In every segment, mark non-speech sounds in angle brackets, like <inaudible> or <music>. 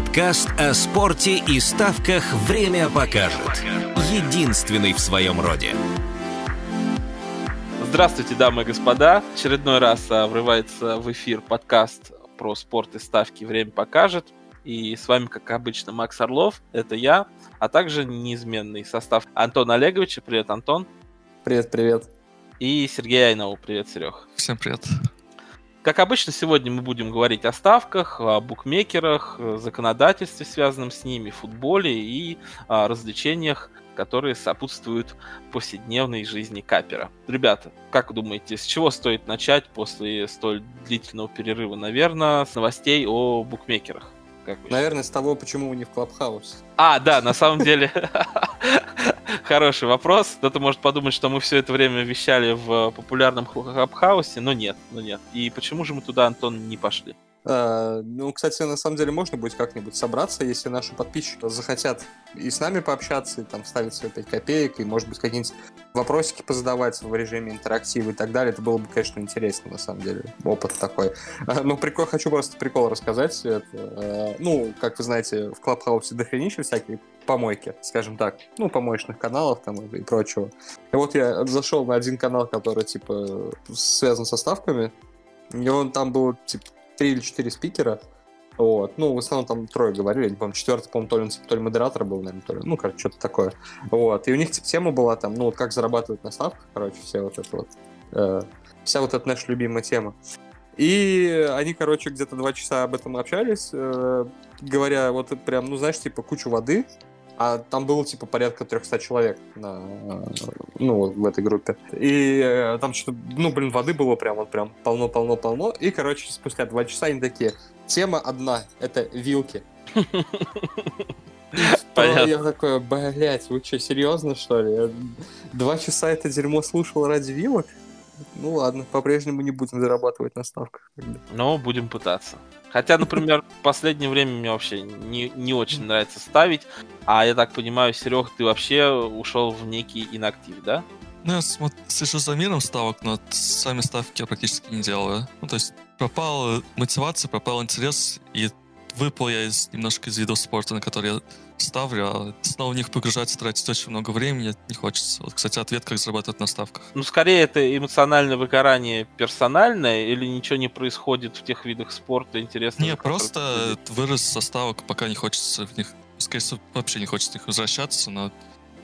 Подкаст о спорте и ставках «Время покажет». Единственный в своем роде. Здравствуйте, дамы и господа. Очередной раз а, врывается в эфир подкаст про спорт и ставки «Время покажет». И с вами, как обычно, Макс Орлов, это я, а также неизменный состав Антона Олеговича. Привет, Антон. Привет, привет. И Сергей Айнову. Привет, Серег. Всем привет. Как обычно, сегодня мы будем говорить о ставках, о букмекерах, законодательстве, связанном с ними, футболе и о развлечениях, которые сопутствуют повседневной жизни капера. Ребята, как думаете, с чего стоит начать после столь длительного перерыва? Наверное, с новостей о букмекерах. Как Наверное, с того, почему вы не в Клабхаус. А, да, на самом деле, <laughs> хороший вопрос. Кто-то может подумать, что мы все это время вещали в популярном Клабхаусе, но нет, но нет. И почему же мы туда, Антон, не пошли? А, ну, кстати, на самом деле можно будет как-нибудь собраться, если наши подписчики захотят и с нами пообщаться, и там вставить свои 5 копеек, и, может быть, какие-нибудь вопросики позадавать в режиме интерактива и так далее. Это было бы, конечно, интересно, на самом деле. Опыт такой. А, ну, прикол, хочу просто прикол рассказать. Это, а, ну, как вы знаете, в Клабхаусе дохренища всякие помойки, скажем так. Ну, помоечных каналов там и прочего. И вот я зашел на один канал, который, типа, связан со ставками, и он там был, типа, три или четыре спикера. Вот. Ну, в основном там трое говорили, не помню, четвертый, по-моему, то ли, то ли модератор был, наверное, то ли, ну, короче, что-то такое. Вот. И у них типа, тема была там, ну, вот как зарабатывать на ставках, короче, все вот это вот. Э, вся вот эта наша любимая тема. И они, короче, где-то два часа об этом общались, э, говоря вот прям, ну, знаешь, типа кучу воды, а там было, типа, порядка 300 человек на, ну, в этой группе. И э, там что-то, ну, блин, воды было прям вот прям полно-полно-полно. И, короче, спустя два часа они такие, тема одна, это вилки. <laughs> Понятно. Я такой, блять, вы что, серьезно, что ли? Два часа это дерьмо слушал ради вилок? Ну ладно, по-прежнему не будем зарабатывать на ставках. Но будем пытаться. Хотя, например, в последнее время мне вообще не, не очень нравится ставить. А я так понимаю, Серег, ты вообще ушел в некий инактив, да? Ну, я слежу за миром ставок, но сами ставки я практически не делаю. Ну, то есть пропала мотивация, пропал интерес, и выпал я из, немножко из видов спорта, на которые я ставлю, а снова в них погружаться, тратить очень много времени не хочется. Вот, кстати, ответ, как зарабатывать на ставках. Ну, скорее, это эмоциональное выгорание персональное или ничего не происходит в тех видах спорта интересно? Не, просто вырос со ставок, пока не хочется в них, скорее всего, вообще не хочется в них возвращаться, но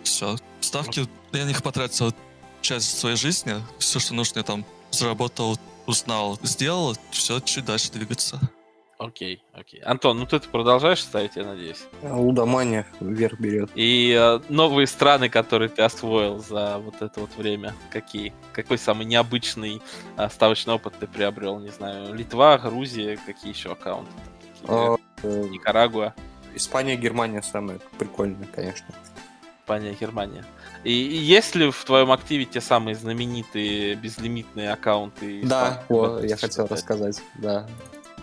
все. Ставки, я на них потратил часть своей жизни, все, что нужно, я там заработал, узнал, сделал, все, чуть дальше двигаться. Окей, окей. Антон, ну ты продолжаешь ставить, я надеюсь? Лудомания вверх берет. И э, новые страны, которые ты освоил за вот это вот время, какие? Какой самый необычный э, ставочный опыт ты приобрел? Не знаю, Литва, Грузия, какие еще аккаунты? Там, какие? А, Никарагуа. Испания, Германия самые прикольные, конечно. Испания, Германия. И, и есть ли в твоем активе те самые знаменитые безлимитные аккаунты? Да, о, я хотел рассказать, да.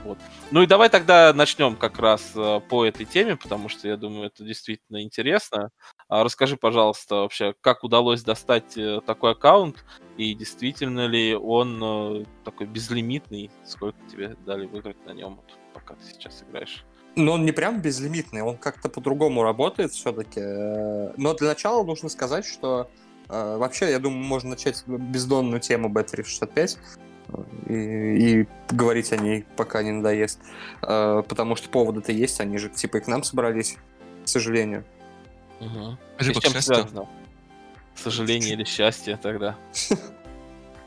Вот. Ну и давай тогда начнем как раз э, по этой теме, потому что я думаю, это действительно интересно. А расскажи, пожалуйста, вообще, как удалось достать э, такой аккаунт, и действительно ли он э, такой безлимитный, сколько тебе дали выиграть на нем, вот, пока ты сейчас играешь? Ну, он не прям безлимитный, он как-то по-другому работает все-таки. Но для начала нужно сказать, что вообще, я думаю, можно начать бездонную тему B365 и, и говорить о ней, пока не надоест. А, потому что поводы-то есть, они же типа и к нам собрались, к сожалению. Угу. Либо к счастью. Сожаление или счастье тогда?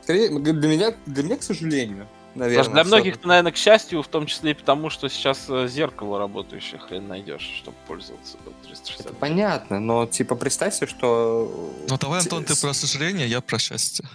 Скорее, для меня, для меня, к сожалению, наверное. Для многих, наверное, к счастью, в том числе и потому, что сейчас э, зеркало работающее хрен найдешь, чтобы пользоваться 360. Это понятно, но типа представьте, что... Ну давай, Антон, ты про сожаление, я про счастье.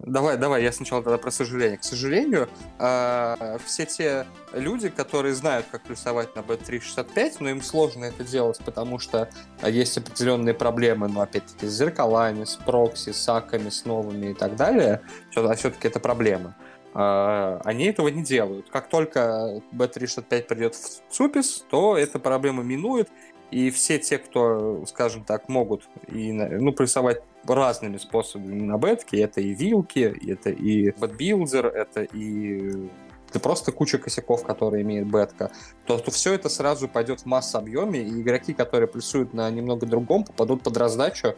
Давай, давай, я сначала тогда про сожаление. К сожалению, э, все те люди, которые знают, как плюсовать на B365, но им сложно это делать, потому что есть определенные проблемы, ну, опять-таки, с зеркалами, с прокси, с аками, с новыми и так далее, а все-таки это проблема. Э, они этого не делают. Как только B365 придет в ЦУПИС, то эта проблема минует, и все те, кто, скажем так, могут и, ну, прессовать разными способами на бетке, это и вилки, это и bet builder, это и или просто куча косяков, которые имеет бетка, то, то все это сразу пойдет в масс объеме, и игроки, которые плюсуют на немного другом, попадут под раздачу,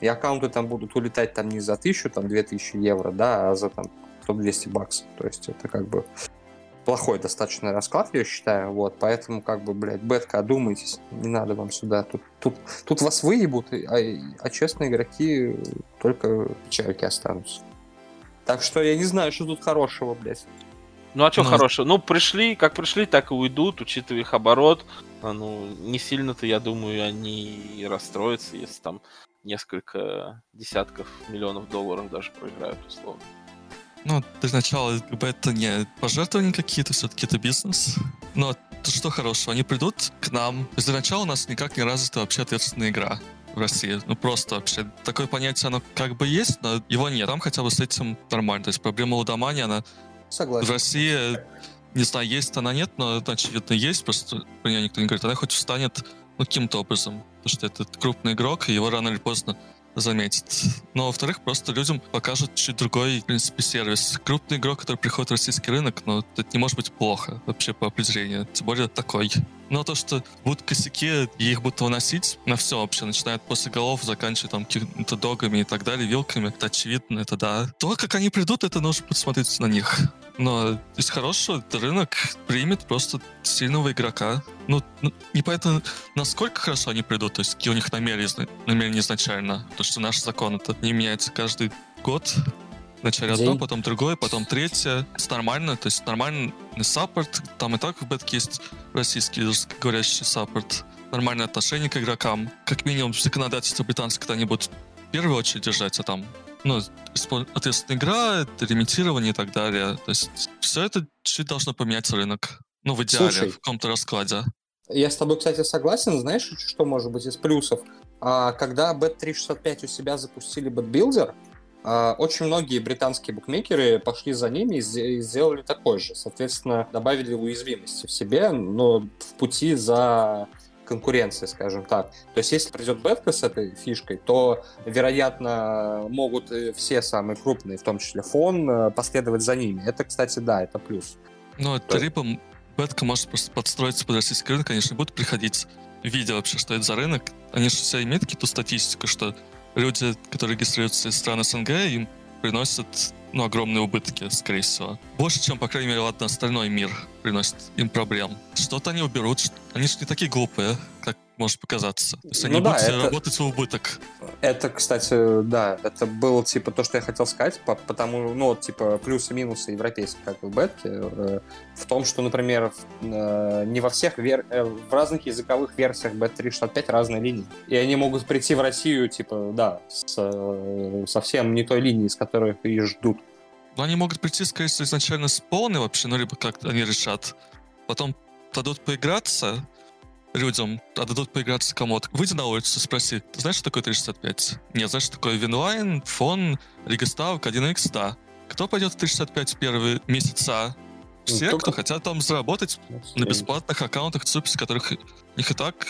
и аккаунты там будут улетать там не за тысячу, там две тысячи евро, да, а за там 100-200 баксов. То есть это как бы плохой достаточно расклад, я считаю, вот, поэтому, как бы, блядь, бетка, одумайтесь, не надо вам сюда, тут, тут, тут вас выебут, а, а честные игроки только печальки останутся. Так что я не знаю, что тут хорошего, блядь. Ну а что ну, хорошего? Ну, пришли, как пришли, так и уйдут, учитывая их оборот. А, ну, не сильно-то, я думаю, они расстроятся, если там несколько десятков миллионов долларов даже проиграют, условно. Ну, для начала, как бы это не пожертвования какие-то, все-таки это бизнес. Но то что хорошего, они придут к нам. То есть для начала у нас никак не развита вообще ответственная игра в России. Ну, просто вообще. Такое понятие, оно как бы есть, но его нет. Там хотя бы с этим нормально. То есть проблема лудомании, она Согласен. в России, не знаю, есть она нет, но это, очевидно, есть. Просто про нее никто не говорит. Она хоть встанет ну, каким-то образом. Потому что это крупный игрок, и его рано или поздно заметит. Но, во-вторых, просто людям покажут чуть другой, в принципе, сервис. Крупный игрок, который приходит в российский рынок, но это не может быть плохо вообще по определению. Тем более такой. Но то, что будут косяки, и их будут выносить на все вообще, начиная после голов, заканчивая там какими-то догами и так далее, вилками, это очевидно, это да. То, как они придут, это нужно будет смотреть на них. Но из хорошего рынок примет просто сильного игрока. Ну, ну непонятно, насколько хорошо они придут, то есть какие у них намерения, намерения изначально. Потому что наш закон это не меняется каждый год, Вначале одно, потом другое, потом третье. Это нормально, то есть нормальный саппорт. Там и так в бетке есть российский говорящий саппорт. Нормальное отношение к игрокам. Как минимум законодательство британское будут в первую очередь держать, а там ну, ответственная игра, лимитирование и так далее. То есть все это чуть должно поменять рынок. Ну, в идеале, Слушай, в каком-то раскладе. Я с тобой, кстати, согласен. Знаешь, что может быть из плюсов? А, когда Bet365 у себя запустили BetBuilder, очень многие британские букмекеры пошли за ними и сделали такой же. Соответственно, добавили уязвимости в себе, но в пути за конкуренции, скажем так. То есть, если придет бетка с этой фишкой, то, вероятно, могут все самые крупные, в том числе фон, э, последовать за ними. Это, кстати, да, это плюс. Ну, это либо бетка может просто подстроиться под российский рынок, конечно, будут приходить, видя вообще, что это за рынок. Они же все имеют какую-то статистику, что люди, которые регистрируются из стран СНГ, им приносят ну, огромные убытки, скорее всего. Больше, чем, по крайней мере, ладно, остальной мир приносит им проблем. Что-то они уберут. Они же не такие глупые, как может показаться. То есть они ну, будут да, это... работать в убыток. Это, кстати, да, это было, типа, то, что я хотел сказать, потому, ну, вот, типа, плюсы-минусы европейских, как в бетке, э, в том, что, например, э, не во всех, вер... Э, в разных языковых версиях Bet365 разные линии. И они могут прийти в Россию, типа, да, с совсем не той линии, с которой их ждут. Но они могут прийти, скорее всего, изначально с полной вообще, ну, либо как они решат. Потом дадут поиграться, людям отдадут поиграться кому-то. Выйди на улицу, спроси, ты знаешь, что такое 365? Нет, знаешь, что такое Винлайн, фон, Лига Ставок, 1x, да. Кто пойдет в 365 первые месяца? Все, ну, кто хотят там заработать на бесплатных аккаунтах Цупис, которых их и так,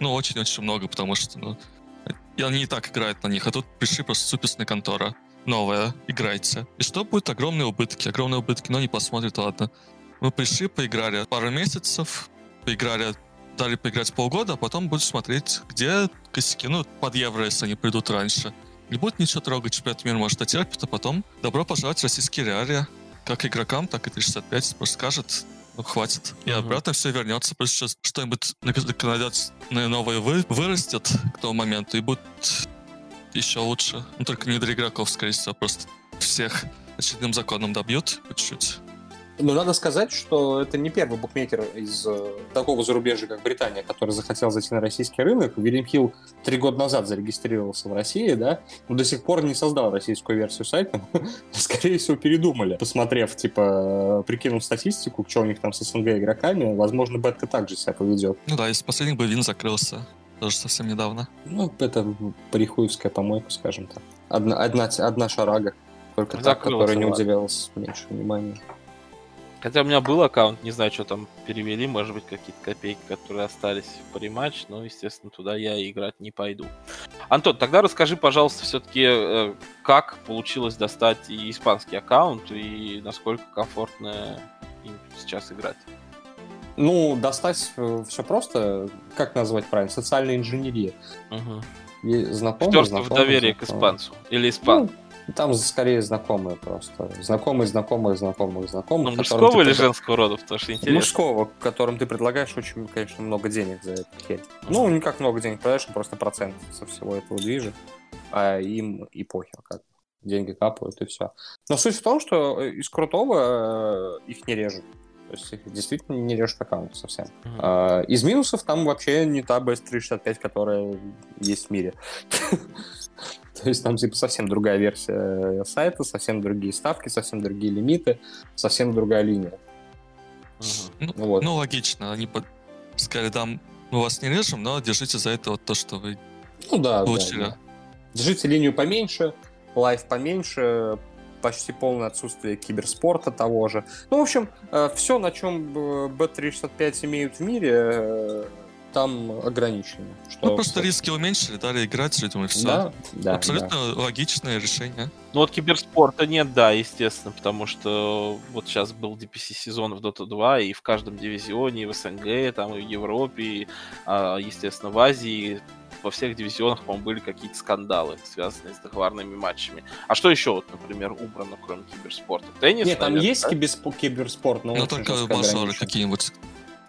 ну, очень-очень много, потому что, ну, и они и так играют на них, а тут пришли просто цуписная контора. Новая, играйте. И что будет? Огромные убытки. Огромные убытки, но не посмотрят, ладно. Мы пришли, поиграли пару месяцев, поиграли дали поиграть полгода, а потом будешь смотреть, где косяки. Ну, под евро, если они придут раньше. Не будет ничего трогать, чемпионат мира может отерпит, а потом добро пожаловать в российские реалии. Как игрокам, так и 365 просто скажет, ну, хватит. И обратно все вернется, плюс сейчас что-нибудь законодательное новое вы, вырастет к тому моменту и будет еще лучше. Ну, только не для игроков, скорее всего, просто всех очередным законом добьют чуть-чуть. Но надо сказать, что это не первый букмекер из э, такого зарубежья, как Британия, который захотел зайти на российский рынок. Вильям Хилл три года назад зарегистрировался в России, да, но до сих пор не создал российскую версию сайта. <laughs> Скорее всего, передумали, посмотрев, типа, прикинув статистику, что у них там с СНГ игроками, возможно, Бетка также себя поведет. Ну да, из последних бы Вин закрылся. Тоже совсем недавно. Ну, это парихуевская помойка, скажем так. Одна, одна, одна шарага. Только та, которая не уделялась меньше внимания. Хотя у меня был аккаунт, не знаю, что там перевели, может быть, какие-то копейки, которые остались в париматч, но, естественно, туда я играть не пойду. Антон, тогда расскажи, пожалуйста, все-таки, э, как получилось достать и испанский аккаунт, и насколько комфортная им сейчас играть? Ну, достать все просто, как назвать правильно, социальная инженерия. Угу. И Знакомые, Втерство в доверие к знакомые. испанцу. Или испан. Ну, там скорее знакомые просто. Знакомые, знакомые, знакомые, знакомые. Ну, мужского ты или женского рода, потому что интересно. Мужского, которым ты предлагаешь очень, конечно, много денег за эту херь. Ну, не как много денег предлагаешь, а просто процент со всего этого движа. А им и похер, как деньги капают и все. Но суть в том, что из крутого э, их не режут. То есть их действительно не режут аккаунты совсем. А, Из минусов там вообще не та BS365, которая есть в мире. <laughs> То есть там типа совсем другая версия сайта, совсем другие ставки, совсем другие лимиты, совсем другая линия. Ну, Вот. ну, логично. Они под- сказали, да, мы вас не режем, но держите за это вот то, что вы Ну да, да, получили. да. Держите линию поменьше, лайф поменьше, почти полное отсутствие киберспорта того же. Ну, в общем, все, на чем B365 имеют в мире, э, там ограничено. Что, Ну, просто риски уменьшили, дали играть людям, и все. Да, да, Абсолютно логичное решение. Ну вот киберспорта нет, да, естественно, потому что вот сейчас был DPC сезон в Dota 2, и в каждом дивизионе, и в СНГ, там, и в Европе, и, а, естественно, в Азии, во всех дивизионах, по-моему, были какие-то скандалы, связанные с договорными матчами. А что еще, вот, например, убрано, кроме киберспорта? Теннис? Нет, там наверное, есть да? киберсп- киберспорт, но Но очень только мажоры какие-нибудь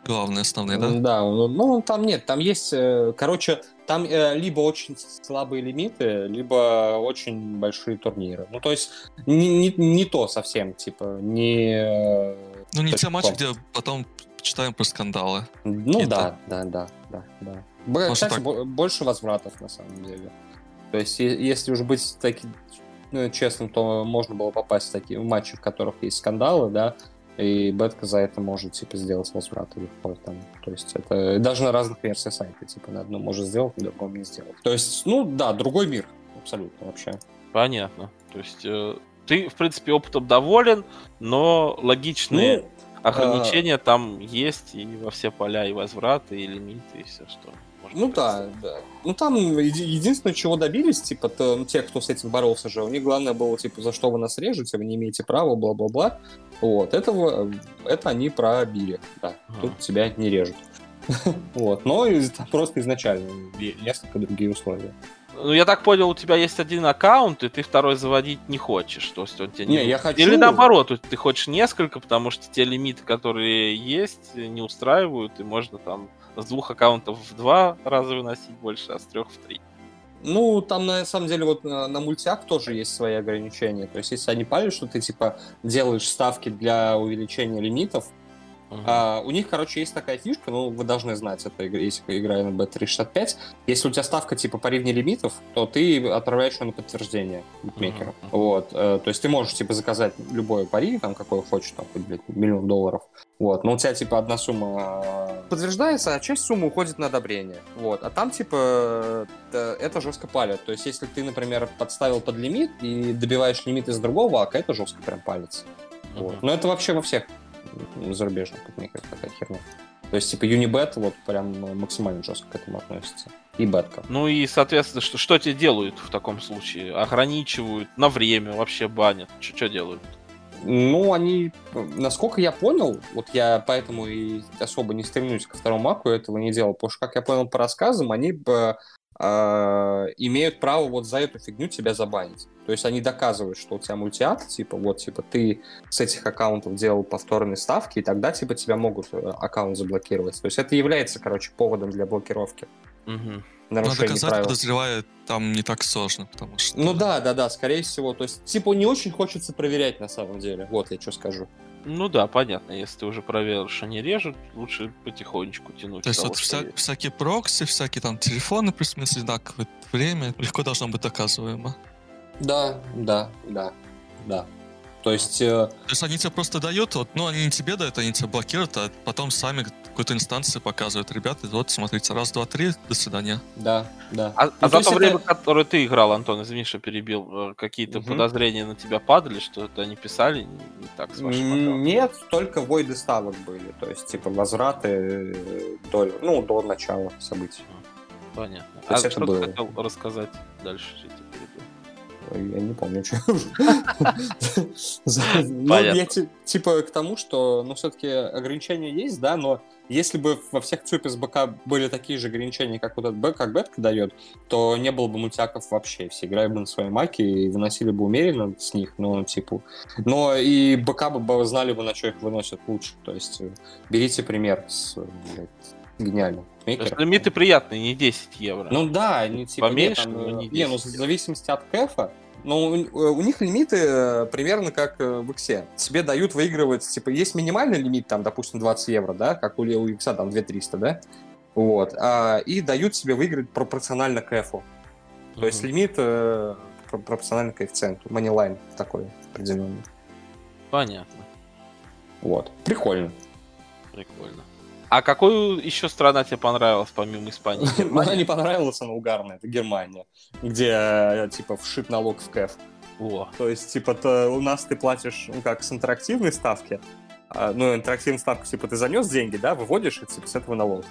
главные, основные, да? Да, ну, ну, там нет, там есть, э, короче, там э, либо очень слабые лимиты, либо очень большие турниры. Ну, то есть не, не, не то совсем, типа, не... э, Ну, не те матчи, где потом читаем про скандалы. Ну да, да, да, да, да. Что Кстати, так- бо- больше возвратов на самом деле. То есть, если уже быть таким ну, честным, то можно было попасть в такие матчи, в которых есть скандалы, да, и бетка за это может, типа, сделать возврат легко там. То есть, это даже на разных версиях сайта, типа, на одном может сделать, на другом не сделать. То есть, ну, да, другой мир, абсолютно вообще. Понятно. То есть э, ты, в принципе, опытом доволен, но логичные Ну, ограничения там есть и во все поля, и возвраты, и лимиты, и все, что Ну да, да. Ну там еди- единственное, чего добились, типа, то, ну, те, кто с этим боролся же, у них главное было, типа, за что вы нас режете, вы не имеете права, бла-бла-бла. Вот, этого, это они пробили, да. Ага. Тут тебя не режут. <laughs> Вот, но просто изначально несколько другие условия. Ну, я так понял, у тебя есть один аккаунт, и ты второй заводить не хочешь. То есть он тебе Не, я хочу- Или наоборот, ты хочешь несколько, потому что те лимиты, которые есть, не устраивают, и можно там с двух аккаунтов в два раза выносить больше, а с трех в три. Ну, там на самом деле вот на, на мультях тоже есть свои ограничения. То есть, если они палят, что ты типа делаешь ставки для увеличения лимитов, Мгм. А, у них, короче, есть такая фишка, ну, вы должны знать это, игра- если вы играли на B365. Если у тебя ставка типа по ревне лимитов, то ты отправляешь ее на подтверждение букмекеру. Мгм. Вот. э, То есть ты можешь типа заказать любое пари, там, какое хочешь, там, хоть, блядь, миллион долларов. Вот. Но у тебя типа одна сумма э, подтверждается, а часть суммы уходит на одобрение. Вот. А там типа э, это жестко палит. То есть если ты, например, подставил под лимит и добиваешь лимит из другого ака, это жестко прям палится. Вот. Мгм. Но это вообще во всех м, зарубежных букмекерах такая херня. То есть, типа, Unibet вот прям максимально жестко к этому относится. И бетка. Ну и, соответственно, что, что тебе делают в таком случае? Ограничивают, на время вообще банят. Что делают? Ну, они, насколько я понял, вот я поэтому и особо не стремлюсь ко второму маку, этого не делал, потому что, как я понял по рассказам, они имеют право вот за эту фигню тебя забанить. То есть они доказывают, что у тебя мультиат, типа, вот, типа, ты с этих аккаунтов делал повторные ставки, и тогда, типа, тебя могут э, аккаунт заблокировать. То есть это является, короче, поводом для блокировки. Но Нарушение доказать, правил. подозреваю, там не так сложно, потому что... Ну да, да, да, скорее всего. То есть, типа, не очень хочется проверять на самом деле. Вот я что скажу. Ну да, понятно. Если ты уже проверил, что не режут, лучше потихонечку тянуть. То есть вот вся- есть. всякие прокси, всякие там телефоны плюс-минус одинаковое время, легко должно быть доказываемо. Да, да, да, да. То есть, э, То есть они тебе просто дают, вот, ну они не тебе дают, они тебя блокируют, а потом сами какой-то инстанции показывают, ребята, вот смотрите, раз, два, три, до свидания. да, да. А, Ну, а то за то это- время, которое ты играл, Антон, извини, что перебил, э, какие-то Мгм. подозрения на тебя падали, что это они писали не, не так с вашим? Нет, только войды ставок были. То есть, типа, возвраты э, до, ну, до начала событий. Понятно. То а что было. ты хотел рассказать дальше? что я не помню, что. <laughs> Ну, я типа к тому, что, ну, все-таки ограничения есть, да, но если бы во всех ЦУПе с БК были такие же ограничения, как вот этот Б, как Бетка дает, то не было бы мультиаков вообще. Все играли бы на своей маке и выносили бы умеренно с них, ну, типа. Но и БК бы знали бы, на что их выносят лучше. То есть э, берите пример с блядь, гениально. лимиты приятные, не 10 евро. Ну да, не типа... Поменьше, нет, там, не, 10 не, ну в зависимости от кэфа, но у, у них лимиты э, примерно как э, в Иксе. Тебе дают выигрывать, типа, есть минимальный лимит, там, допустим, 20 евро, да, как у, у Икса, там, 2300, да, вот, а, и дают тебе выиграть пропорционально к F. То есть лимит э, пропорционально коэффициенту, манилайн такой определенный. Понятно. Вот, прикольно. Прикольно. А какую еще страна тебе понравилась, помимо Испании? <laughs> Она не понравилась, она угарная. Это Германия, где, э, типа, вшит налог в КЭФ. О. То есть, типа, то у нас ты платишь, ну, как с интерактивной ставки, а, ну, интерактивную ставку, типа, ты занес деньги, да, выводишь, и, типа, с этого налог.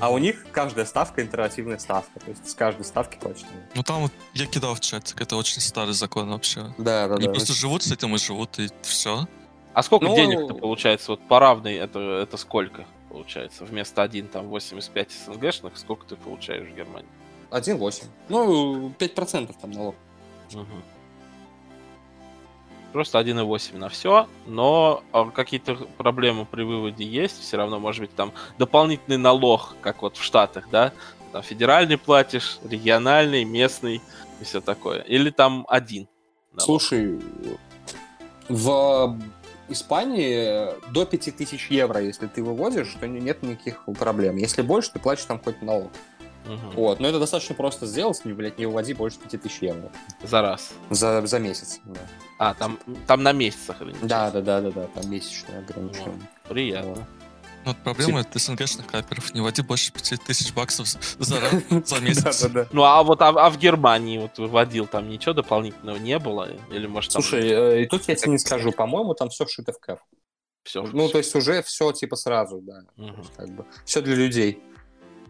А у них каждая ставка интерактивная ставка. То есть с каждой ставки платишь. Ну там вот я кидал в чатик, это очень старый закон вообще. Да, да, Они да. просто живут с этим и живут, и все. А сколько ну... денег-то получается? Вот по равной это, это сколько? Получается. Вместо 1, там, 85 СНГшных, сколько ты получаешь в Германии? 1,8. Ну, 5% там налог. Угу. Просто 1,8 на все, но а, какие-то проблемы при выводе есть, все равно может быть там дополнительный налог, как вот в Штатах, да, там федеральный платишь, региональный, местный и все такое. Или там один. Налог. Слушай, в Испании до 5000 евро, если ты выводишь, то нет никаких проблем. Если больше, ты платишь там хоть налог. Угу. Вот, но это достаточно просто сделать, не, блядь, не выводи больше 5000 евро. За раз? За, за месяц, да. А, там, там на месяц ограничение? Да, да, да, да, да, там месячное ограничение. Вот, приятно. Вот. Ну, вот проблема Тип... СНГшных каперов. Не води больше 5000 баксов за, за <laughs> месяц. Ну, а вот а, а в Германии вот выводил, там ничего дополнительного не было? Или может Слушай, э, и тут я тебе не скажу, по-моему, там все вшито в кэф. Все. Ну, то есть уже все типа сразу, да. Как бы. Все для людей.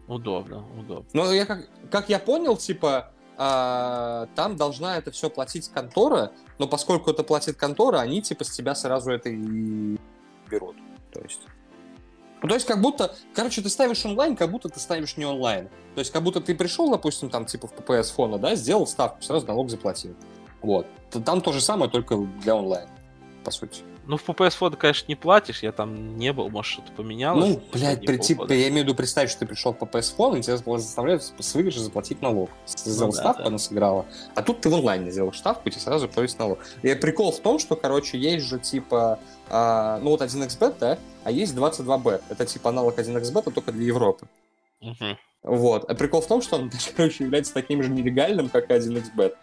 Удобно, удобно. Ну, я как, как я понял, типа, а, там должна это все платить контора, но поскольку это платит контора, они типа с тебя сразу это и берут. То есть. Ну, то есть, как будто, короче, ты ставишь онлайн, как будто ты ставишь не онлайн. То есть, как будто ты пришел, допустим, там, типа, в PPS фона, да, сделал ставку, сразу налог заплатил. Вот. Там то же самое, только для онлайн, по сути. Ну, в PPS фонд, конечно, не платишь, я там не был, может, что-то поменялось. Ну, блядь, прийти, я имею в виду представить, что ты пришел в PPS фонд, и тебя заставляют с выигрыша заплатить налог. Сделал ну, ставку, да, она сыграла. А тут ты в онлайне сделал ставку, и тебе сразу повесит налог. И прикол в том, что, короче, есть же, типа, а, ну вот 1xbet, да, а есть 22bet. Это типа аналог 1xbet, только для Европы. Uh-huh. Вот. А прикол в том, что он, <laughs> короче, является таким же нелегальным, как и 1xbet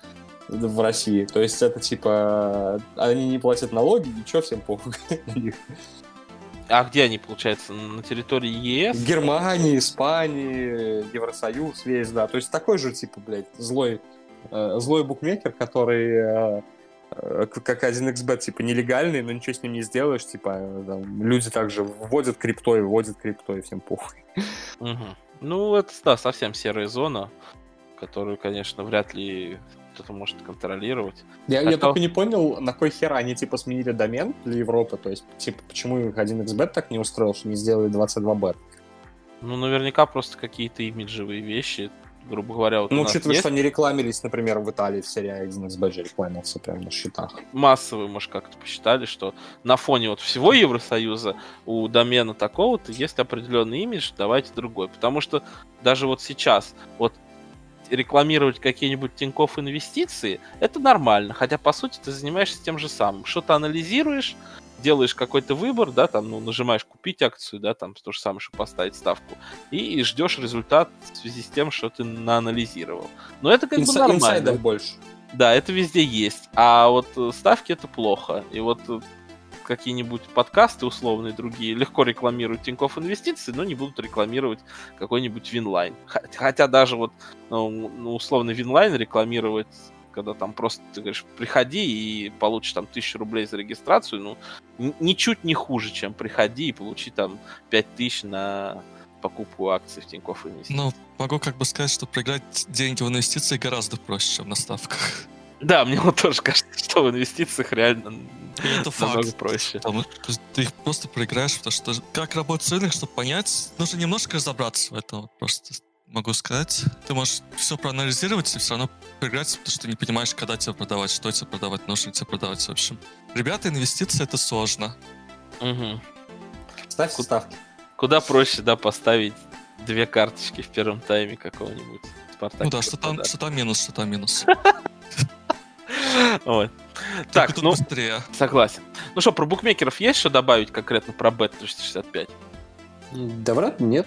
в России. То есть это типа они не платят налоги, ничего, всем похуй А где они, получается, на территории ЕС? Германии, Испании, Евросоюз весь, да. То есть такой же, типа, блядь, злой, э, злой букмекер, который э, э как 1xbet, типа, нелегальный, но ничего с ним не сделаешь, типа, там, люди также вводят криптой, вводят криптой, всем похуй. Угу. Ну, это, да, совсем серая зона, которую, конечно, вряд ли кто-то может контролировать. Я, а я только не понял, на кой хер они типа сменили домен для Европы, то есть типа почему их 1xbet так не устроил, что не сделали 22bet? Ну, наверняка просто какие-то имиджевые вещи, грубо говоря. Вот ну, учитывая, есть... что они рекламились, например, в Италии в серии 1xbet же рекламился прямо на счетах. Массовые, может, как-то посчитали, что на фоне вот всего Евросоюза у домена такого-то есть определенный имидж, давайте другой. Потому что даже вот сейчас, вот рекламировать какие-нибудь Тинькофф инвестиции, это нормально. Хотя, по сути, ты занимаешься тем же самым. Что-то анализируешь, делаешь какой-то выбор, да, там, ну, нажимаешь купить акцию, да, там, то же самое, чтобы поставить ставку, и, и ждешь результат в связи с тем, что ты наанализировал. Но это как Инса- бы нормально. больше. Да, это везде есть. А вот э, ставки это плохо. И вот э, какие-нибудь подкасты условные другие легко рекламируют Тинькофф Инвестиции, но не будут рекламировать какой-нибудь Винлайн. Хотя даже вот ну, ну, условно Винлайн рекламировать когда там просто ты говоришь, приходи и получишь там тысячу рублей за регистрацию, ну, ничуть не хуже, чем приходи и получи там пять тысяч на покупку акций в Тинькофф Инвестиции. Ну, могу как бы сказать, что проиграть деньги в инвестиции гораздо проще, чем на ставках. Да, мне вот тоже кажется, что в инвестициях реально это намного факт. проще. Там, ты их просто проиграешь, потому что как работает рынок, чтобы понять, нужно немножко разобраться в этом. Вот Просто могу сказать. Ты можешь все проанализировать и все равно проиграть, потому что ты не понимаешь, когда тебе продавать, что тебе продавать, нужно тебе продавать, в общем. Ребята, инвестиции — это сложно. Мгм. Ставьте ставки. Куда проще, да, поставить две карточки в первом тайме какого-нибудь Спартака. ну да, что там, что там минус, что там минус. <laughs> Вот. Только Так, ну, быстрее. согласен. Ну что, про букмекеров есть что добавить конкретно про бет 365? Да, вряд ли нет.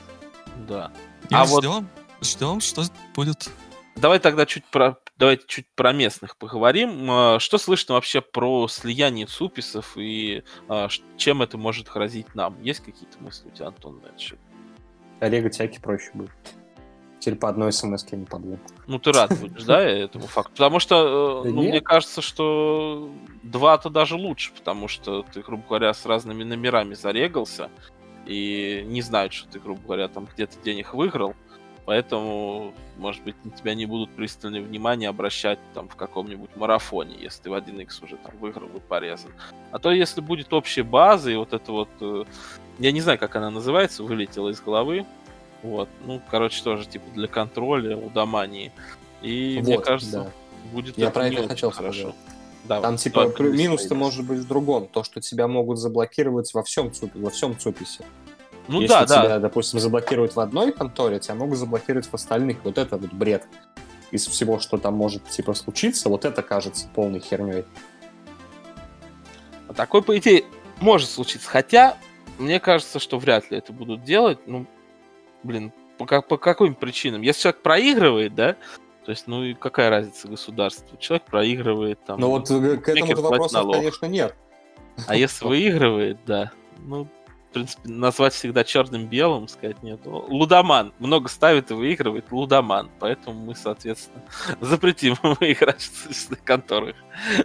Да. И А вот- ждем, ждем, что будет. Давай тогда чуть про давайте чуть про местных поговорим. А, Что слышно вообще про слияние ЦУПисов и а, чем это может грозить нам? Есть какие-то мысли у тебя, Антон, на этот счет? А регать всякий проще будет. Теперь по одной смс не по двум. Ну, ты рад будешь, да, этому факту? Потому что, э, ну, мне кажется, что два-то даже лучше, потому что ты, грубо говоря, с разными номерами зарегался, и не знают, что ты, грубо говоря, там где-то денег выиграл, поэтому, может быть, на тебя не будут пристальное внимание обращать там в каком-нибудь марафоне, если ты в 1x уже там выиграл и порезан. А то, если будет общая база, и вот это вот, э, я не знаю, как она называется, вылетела из головы, вот, ну, короче, тоже, типа, для контроля, лудомании. И мне Вот, кажется, да. будет Я это про это хотел хорошо. сказать. Да, Там вот, типа минус-то да. может быть в другом. То, что тебя могут заблокировать во всем ЦУПе, во всем ЦУПисе. Ну Если да, да. тебя, допустим, заблокируют в одной конторе, тебя могут заблокировать в остальных. Вот это вот бред. Из всего, что там может типа случиться, вот это кажется полной херней. А Такой, по идее, может случиться. Хотя, мне кажется, что вряд ли это будут делать. Ну, блин, по, ка- по каким причинам? Если человек проигрывает, да, то есть, ну и какая разница государству? Человек проигрывает там. Но вот э, к этому вопросов, налог. конечно, нет. А если <laughs> выигрывает, да. Ну, в принципе, назвать всегда черным-белым, сказать нет. Ну, Лудоман. Много ставит и выигрывает лудоман. Поэтому мы, соответственно, <laughs> запретим <laughs> ему играть в конторах.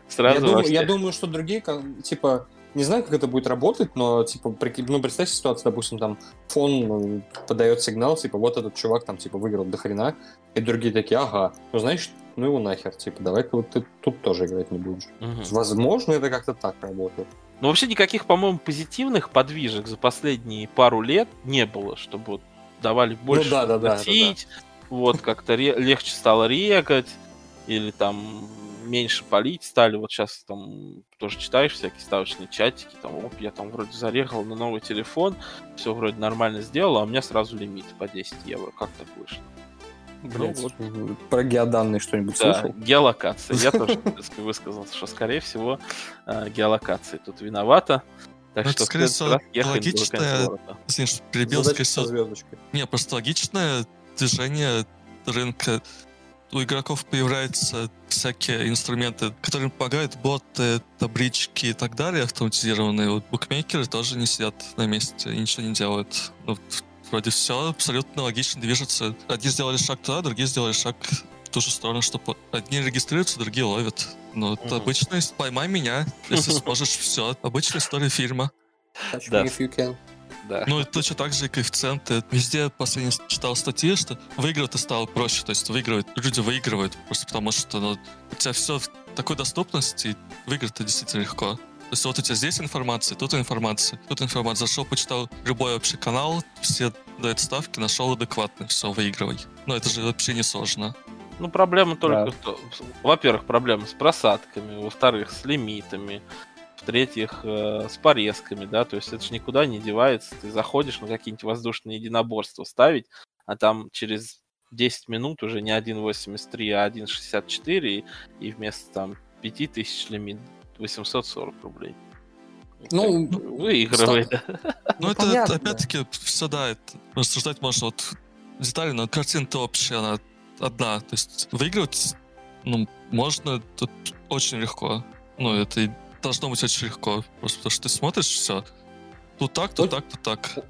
Сразу Я думаю, я думаю, что другие, типа, не знаю, как это будет работать, но, типа, ну, представь ситуацию, допустим, там, фон э, подает сигнал, типа, вот этот чувак там, типа, выиграл до хрена, и другие такие, ага, ну, знаешь, ну его нахер, типа, давай-ка вот ты тут тоже играть не будешь. Мгм. Возможно, это как-то так работает. Но вообще никаких, по-моему, позитивных подвижек за последние пару лет не было, чтобы вот давали больше Ну да, да, да, платить, вот как-то легче стало регать, или там меньше палить стали. Вот сейчас там тоже читаешь всякие ставочные чатики, там, оп, я там вроде зарегал на новый телефон, все вроде нормально сделал, а у меня сразу лимит по 10 евро. Как так вышло? Блядь, вот. про геоданные что-нибудь Да, слышал? геолокация. Я тоже, <laughs> высказался, что, скорее всего, э, геолокация тут виновата. Так Ну, что скорее всего, города. Извини, что перебил, Задачка скорее всего. Не, просто логичное движение рынка. У игроков появляются всякие инструменты, которые помогают боты, таблички и так далее, автоматизированные. Вот букмекеры тоже не сидят на месте и ничего не делают. Ну, вроде все абсолютно логично движется. Одни сделали шаг туда, другие сделали шаг в ту же сторону, что одни регистрируются, другие ловят. Ну, это Мгм. обычная... Поймай меня, если сможешь, все. Обычная история фильма. Touch Да. me if you can. Да. Ну, это точно так же и коэффициенты. Везде последний читал статьи, что выигрывать стало проще. То есть выигрывать, люди выигрывают просто потому, что ну, у тебя все в такой доступности, выиграть это действительно легко. То есть вот у тебя здесь информация, тут информация, тут информация. Зашел, почитал любой общий канал, все дают ставки, нашел адекватный, все, выигрывай. Ну, это же вообще не сложно. Ну, проблема только Да. в том- Во-первых, проблема с просадками, во-вторых, с лимитами, в-третьих, э, с порезками, да, то есть это же никуда не девается. Ты заходишь на какие-нибудь воздушные единоборства ставить, а там через 10 минут уже не 1.83, а 1.64, и, и вместо там 5000 лимит 840 рублей. Ну, выигрывай, да. <laughs> Ну, это, понятно. опять-таки, все, да, это рассуждать можно вот детали, но картина-то общая, она одна. То есть выигрывать, ну, можно тут очень легко. Ну, это и должно быть очень легко. Просто потому что ты смотришь все. Тут так, тут так, тут так.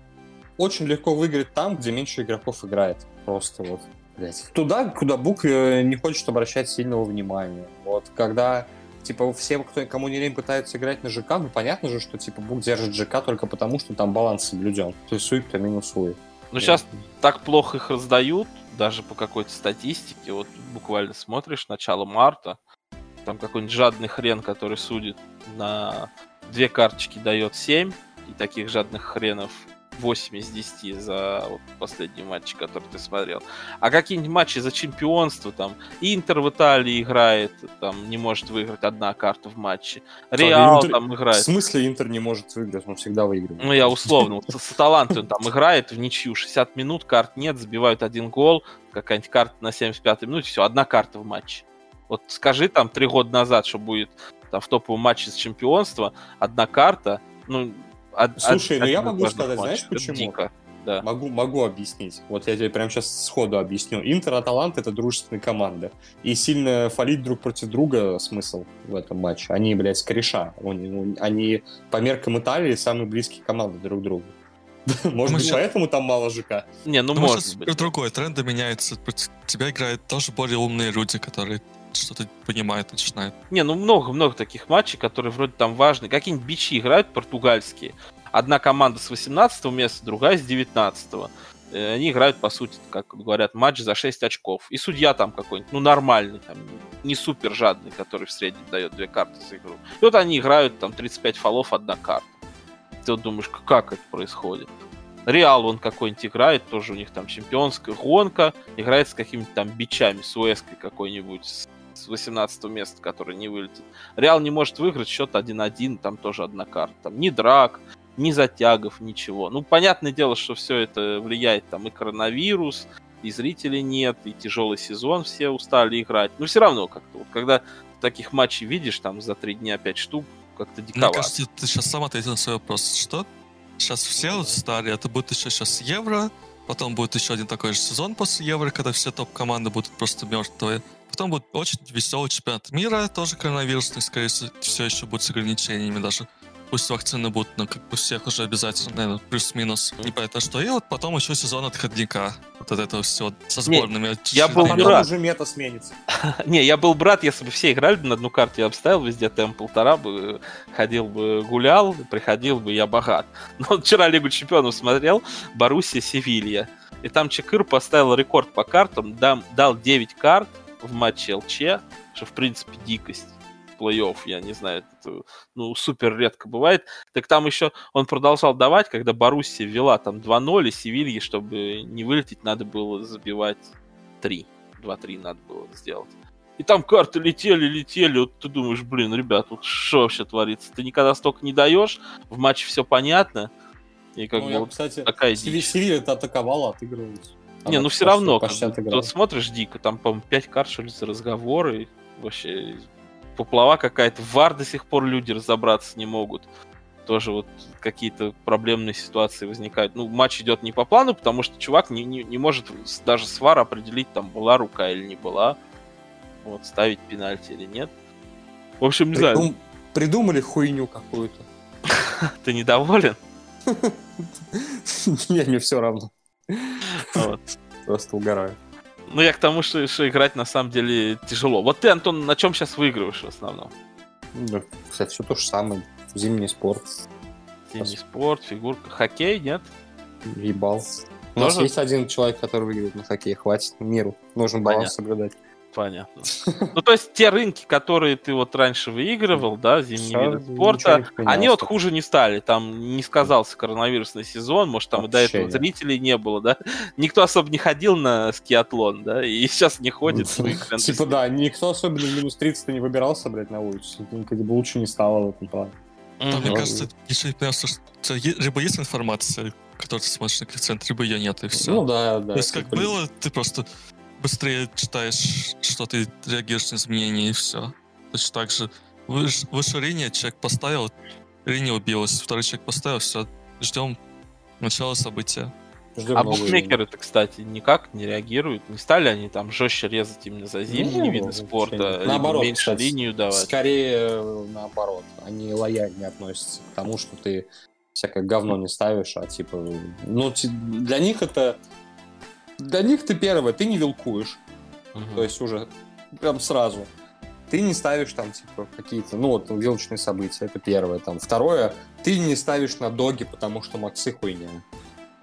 Очень легко выиграть там, где меньше игроков играет. Просто вот. блядь. Туда, куда Бук э, не хочет обращать сильного внимания. Вот, когда типа всем, кто, кому не лень пытаются играть на ЖК, ну понятно же, что типа Бук держит ЖК только потому, что там баланс соблюден. То есть сует, то минусует. Ну, сейчас так плохо их раздают, даже по какой-то статистике. Вот буквально смотришь начало марта, там какой-нибудь жадный хрен, который судит на две карточки дает 7, и таких жадных хренов 8 из 10 за вот последний матч, который ты смотрел. А какие-нибудь матчи за чемпионство, там, Интер в Италии играет, там, не может выиграть одна карта в матче. Реал Интер- там В играет. смысле Интер не может выиграть? Он всегда выигрывает. Ну, я условно, с Аталантой он там играет в ничью, 60 минут, карт нет, забивают один гол, какая-нибудь карта на 75-й минуте, все, одна карта в матче. Вот скажи там три года назад, что будет там в топовом матче с чемпионства, одна карта, ну... од- Слушай, од- ну я могу сказать, знаешь, матчей. Это почему? дико, да. Могу, могу объяснить. Вот я тебе прямо сейчас сходу объясню. Интер и Аталант это дружественные команды. И сильно фалить друг против друга смысл в этом матче. Они, блядь, кореша. Они, они по меркам Италии самые близкие команды друг к другу. <laughs> Может быть, поэтому там мало ЖК? Не, ну Ну, может быть. другой тренды меняются. Тебя играют тоже более умные люди, которые что-то понимают, начинают. Не, ну много-много таких матчей, которые вроде там важны. Какие-нибудь бичи играют португальские. Одна команда с 18 места, другая с 19 Э, Они играют, по сути, как говорят, матч за 6 очков. И судья там какой-нибудь, ну, нормальный, там, не супер жадный, который в среднем дает две карты за игру. И вот они играют, там, 35 фолов, одна карта. Ты вот думаешь, как это происходит? Реал вон какой-нибудь играет, тоже у них там чемпионская гонка, играет с какими-то там бичами, с Уэской какой-нибудь, с с 18 места, который не вылетит. Реал не может выиграть счет 1-1, там тоже одна карта. Там ни драк, ни затягов, ничего. Ну, понятное дело, что все это влияет, там и коронавирус, и зрителей нет, и тяжелый сезон, все устали играть. Но все равно как-то, вот, когда таких матчей видишь, там за три дня 5 штук, как-то Мне диковато. кажется, ты сейчас сам ответил на свой вопрос. Что? Сейчас все устали, это будет еще сейчас Евро, потом будет еще один такой же сезон после Евро, когда все топ-команды будут просто мертвые. Потом будет очень веселый чемпионат мира, тоже коронавирусный, скорее всего, все еще будет с ограничениями даже. Пусть вакцины будут, но как бы всех уже обязательно, наверное, плюс-минус. Непонятно что. И вот потом еще сезон отходника. Вот от этого всего со Не, сборными. я был рад. уже мета сменится. <laughs> Не, я был брат, если бы все играли бы на одну карту, я бы ставил везде темп полтора бы, ходил бы, гулял, приходил бы, я богат. <laughs> Но вот вчера Лигу Чемпионов смотрел, Боруссия, Севилья. И там Чекыр поставил рекорд по картам, дам- дал 9 карт в матче ЛЧ, что в принципе дикость плей-офф, я не знаю, это, ну, супер редко бывает. Так там еще он продолжал давать, когда Боруссия вела там 2-0, и Севилье, чтобы не вылететь, надо было забивать 3. 2-3 надо было сделать. И там карты летели, летели, вот ты думаешь, блин, ребят, вот что вообще творится? Ты никогда столько не даешь, в матче все понятно, и как Ну, бы я, вот кстати, такая Севи- дичь. Севилья-то атаковала, отыгрывалась. Не, Она ну все почти- равно, почти как вот смотришь дико, там, по-моему, 5 карт, что ли, за разговоры, вообще поплава какая-то, в вар до сих пор люди разобраться не могут. Тоже вот какие-то проблемные ситуации возникают. Ну, матч идет не по плану, потому что чувак не, не, не может даже с вар определить, там, была рука или не была. Вот, ставить пенальти или нет. В общем, не знаю, Придум- Придумали хуйню какую-то. <laughs> ты недоволен? <laughs> Не, мне все равно. Просто угораю. Ну, я к тому, что, что играть на самом деле тяжело. Вот ты, Антон, на чем сейчас выигрываешь в основном? Ну, Кстати, все то же самое. Зимний спорт. Зимний спорт, фигурка, хоккей, нет? Ебал. У нас есть один человек, который выиграет на хоккее. Хватит миру. Нужно баланс соблюдать. Понятно. Ну, то есть те рынки, которые ты вот раньше выигрывал, да, зимние виды спорта, они вот хуже не стали. Там не сказался коронавирусный сезон, может, там и до этого зрителей не было, да. Никто особо не ходил на скиатлон, да, и <laughs> сейчас не ходит. ну, <laughs> Типа да, никто особенно в минус 30 не выбирался, блядь, на улицу. Как бы лучше не стало в этом плане. Там, мне кажется, еще просто, что либо есть информация, которую ты смотришь на коэффициент, либо ее нет, и все. Ну да, да. То есть, как типа, было, ты просто быстрее читаешь, что ты реагируешь на изменения, и все. Точно так же. Выше, выше линия, человек поставил, линия убилась, второй человек поставил, все, ждем начала события. ждем А новые букмекеры-то, кстати, никак не реагируют. Не стали они там жестче резать именно за зимние Не, виды спорта, Наоборот, меньше кстати, линию давать. Скорее э, наоборот. Они лояльнее относятся к тому, что ты всякое говно не ставишь, а типа... Ну, для них это... Для них ты первое, ты не вилкуешь. Мгм. То есть уже прям сразу. Ты не ставишь там, типа, какие-то, ну, вот, вилочные события, это первое. Там, второе, ты не ставишь на доги, потому что максы хуйня.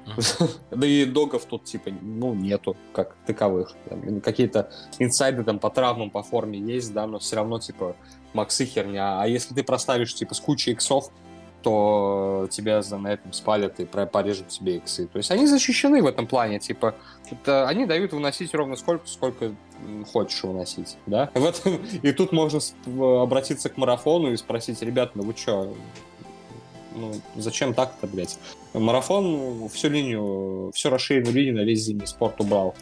<laughs> Да и догов тут, типа, ну, нету, как таковых. Там Какие-то инсайды там по травмам, по форме есть, да, но все равно, типа, максы херня. А если ты проставишь, типа, с кучей иксов, то тебя за на этом спалят и порежут тебе иксы. То есть они защищены в этом плане, типа, это, они дают выносить ровно сколько, сколько хочешь выносить, да? <laughs> В этом- и тут можно обратиться к марафону и спросить, ребят, ну вы чё, ну, зачем так-то, блядь? Марафон всю линию, всю расширенную линию на весь зимний спорт убрал.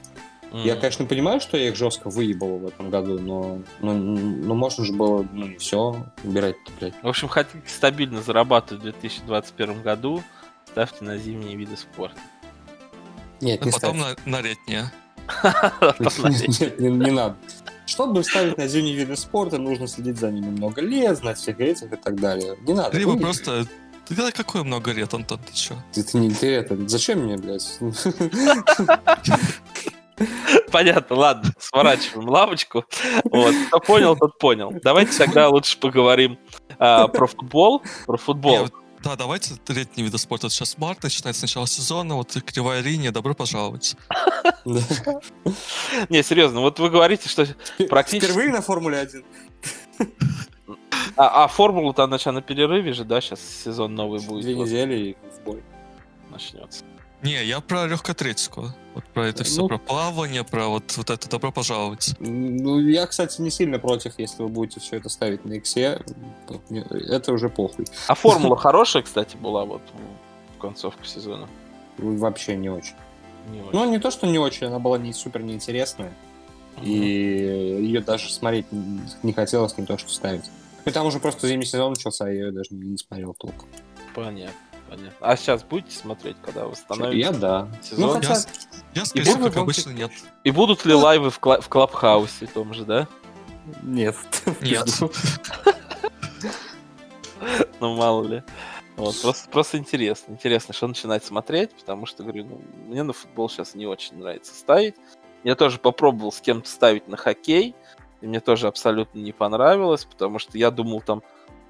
Я, конечно, понимаю, что я их жестко выебал в этом году, но, но, но можно же было, ну, не все убирать-то, блядь. В общем, хотите стабильно зарабатывать в 2021 году, ставьте на зимние виды спорта. Нет, А не потом на, на летнее. Нет, не, не надо. Чтобы ставить на зимние виды спорта, нужно следить за ними много лет, знать всех этих и так далее. Не надо. Либо просто... Ты да какое много лет, Антон, ты чё? Ты, ты не ты это. Зачем мне, блядь? <laughs> <laughs> Понятно, ладно, сворачиваем лавочку. Вот, кто понял, тот понял. Давайте тогда лучше поговорим а, про футбол. Про футбол. Не, Да, давайте летние виды спорта. Сейчас март, начинается начало сезона, вот кривая линия, добро пожаловать. Не, серьезно, вот вы говорите, что... Практически- Впервые на Формуле 1. А, а формула-то она сейчас на перерыве же, да? Сейчас сезон новый будет. Две недели и в бой. начнется. Не, я про легкую атлетику. Вот про это все, Ну- про плавание, про вот, вот это добро пожаловать. Ну, я, кстати, не сильно против, если вы будете все это ставить на иксе. Это уже похуй. А формула хорошая, кстати, была вот в концовку сезона. Вообще не очень. Не очень. Ну, не то, что не очень, она была не супер неинтересная. И ее даже смотреть не не хотелось, не то, что ставить. И там уже просто зимний сезон начался, я ее даже не смотрел толком. Понятно, понятно. А сейчас будете смотреть, когда восстановится Я да. сезон? Ну, хотя- Я, я будет как обычно, нет. И будут ли лайвы в, кла- в Клабхаусе том же, да? Нет. Нет. <laughs> Ну, мало ли. Вот, просто, просто интересно. Интересно, что начинать смотреть, потому что, говорю, ну, мне на футбол сейчас не очень нравится ставить. Я тоже попробовал с кем-то ставить на хоккей, и мне тоже абсолютно не понравилось, потому что я думал там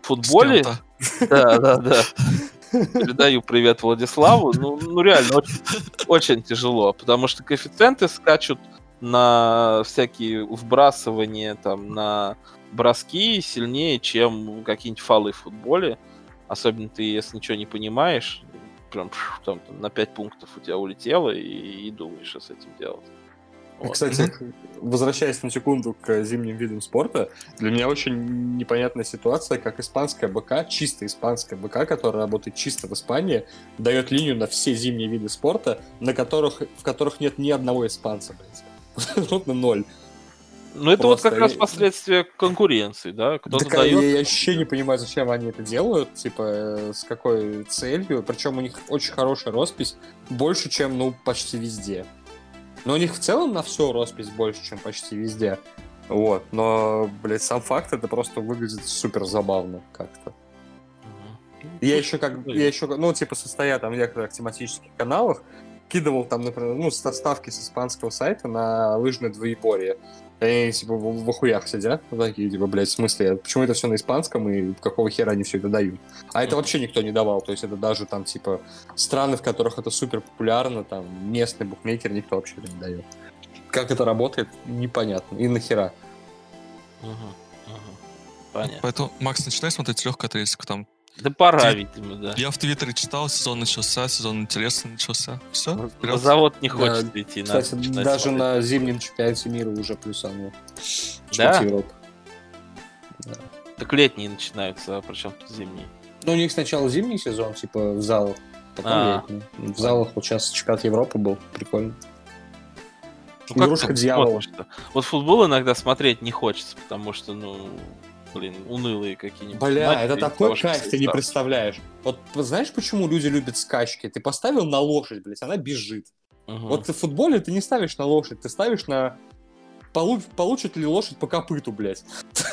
в футболе... <laughs> Да, да, да. Передаю привет Владиславу. Ну, ну реально, очень, очень тяжело, потому что коэффициенты скачут на всякие вбрасывания, там, на броски сильнее, чем какие-нибудь фолы в футболе. Особенно ты, если ничего не понимаешь, прям там, там на 5 пунктов у тебя улетело, и, и думаешь, что с этим делать. Вот. Кстати, возвращаясь на секунду к зимним видам спорта, для меня очень непонятная ситуация, как испанская БК, чисто испанская БК, которая работает чисто в Испании, дает линию на все зимние виды спорта, на которых, в которых нет ни одного испанца, блядь. <laughs> Абсолютно ноль. Ну, это вот как просто раз последствия конкуренции, да? Кто-то Так, а я, дает... я вообще не понимаю, зачем они это делают, типа, э, с какой целью. Причем у них очень хорошая роспись, больше, чем, ну, почти везде. Но у них в целом на все роспись больше, чем почти везде. Вот, но, блядь, сам факт, это просто выглядит супер забавно как-то. Я еще как, я еще, ну, типа, состоя там в некоторых тематических каналах, кидывал там, например, ну, составки с испанского сайта на лыжное двоеборье. Они, типа, в, в охуях сидят, такие, типа, блядь, в смысле, почему это все на испанском, и какого хера они все это дают? А это вообще никто не давал, то есть это даже там, типа, страны, в которых это супер популярно, там, местный букмекер, никто вообще это не дает. Как это работает, непонятно. И нахера. Мгм, мгм. Понятно. Поэтому, Макс, начинай смотреть легкую атлетику. Там. Да пора, Ты- видимо, да. Я в Твиттере читал, сезон начался, сезон интересный начался. Все, На вперед. завод не Да, хочет идти. надо Кстати, начинать даже смотреть. на зимнем чемпионате мира уже плюсануло. Да? Европы. Так летние начинаются, а причем тут зимние. Ну, у них сначала зимний сезон, типа, в залах, потом А. летний. В залах вот сейчас чемпионат Европы был, прикольно. Ну, Игрушка дьявола. смотришь-то? Вот футбол иногда смотреть не хочется, потому что, ну, блин, унылые какие-нибудь. Бля, матчи это такой кайф, ты не представляешь. Вот знаешь, почему люди любят скачки? Ты поставил на лошадь, блядь, она бежит. Мгм. Вот ты в футболе ты не ставишь на лошадь, ты ставишь на получит ли лошадь по копыту, блядь.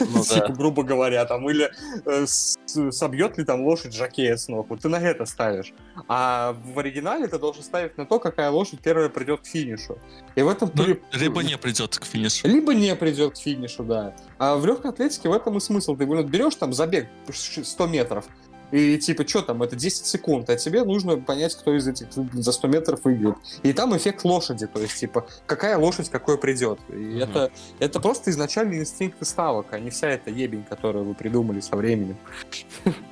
Ну <laughs> да. Типа, грубо говоря, там, или э, с- собьет ли там лошадь жакея с ног. Вот ты на это ставишь. А в оригинале ты должен ставить на то, какая лошадь первая придет к финишу. И в этом Ну, при- либо не придет к финишу. либо не придет к финишу, да. А в легкой атлетике в этом и смысл. Ты блин, берешь там забег 100 метров, И типа, что там, это 10 секунд, а тебе нужно понять, кто из этих за 100 метров выиграет. И там эффект лошади, то есть, типа, какая лошадь какой придет. И угу. это, это просто изначальный инстинкт ставок, а не вся эта ебень, которую вы придумали со временем.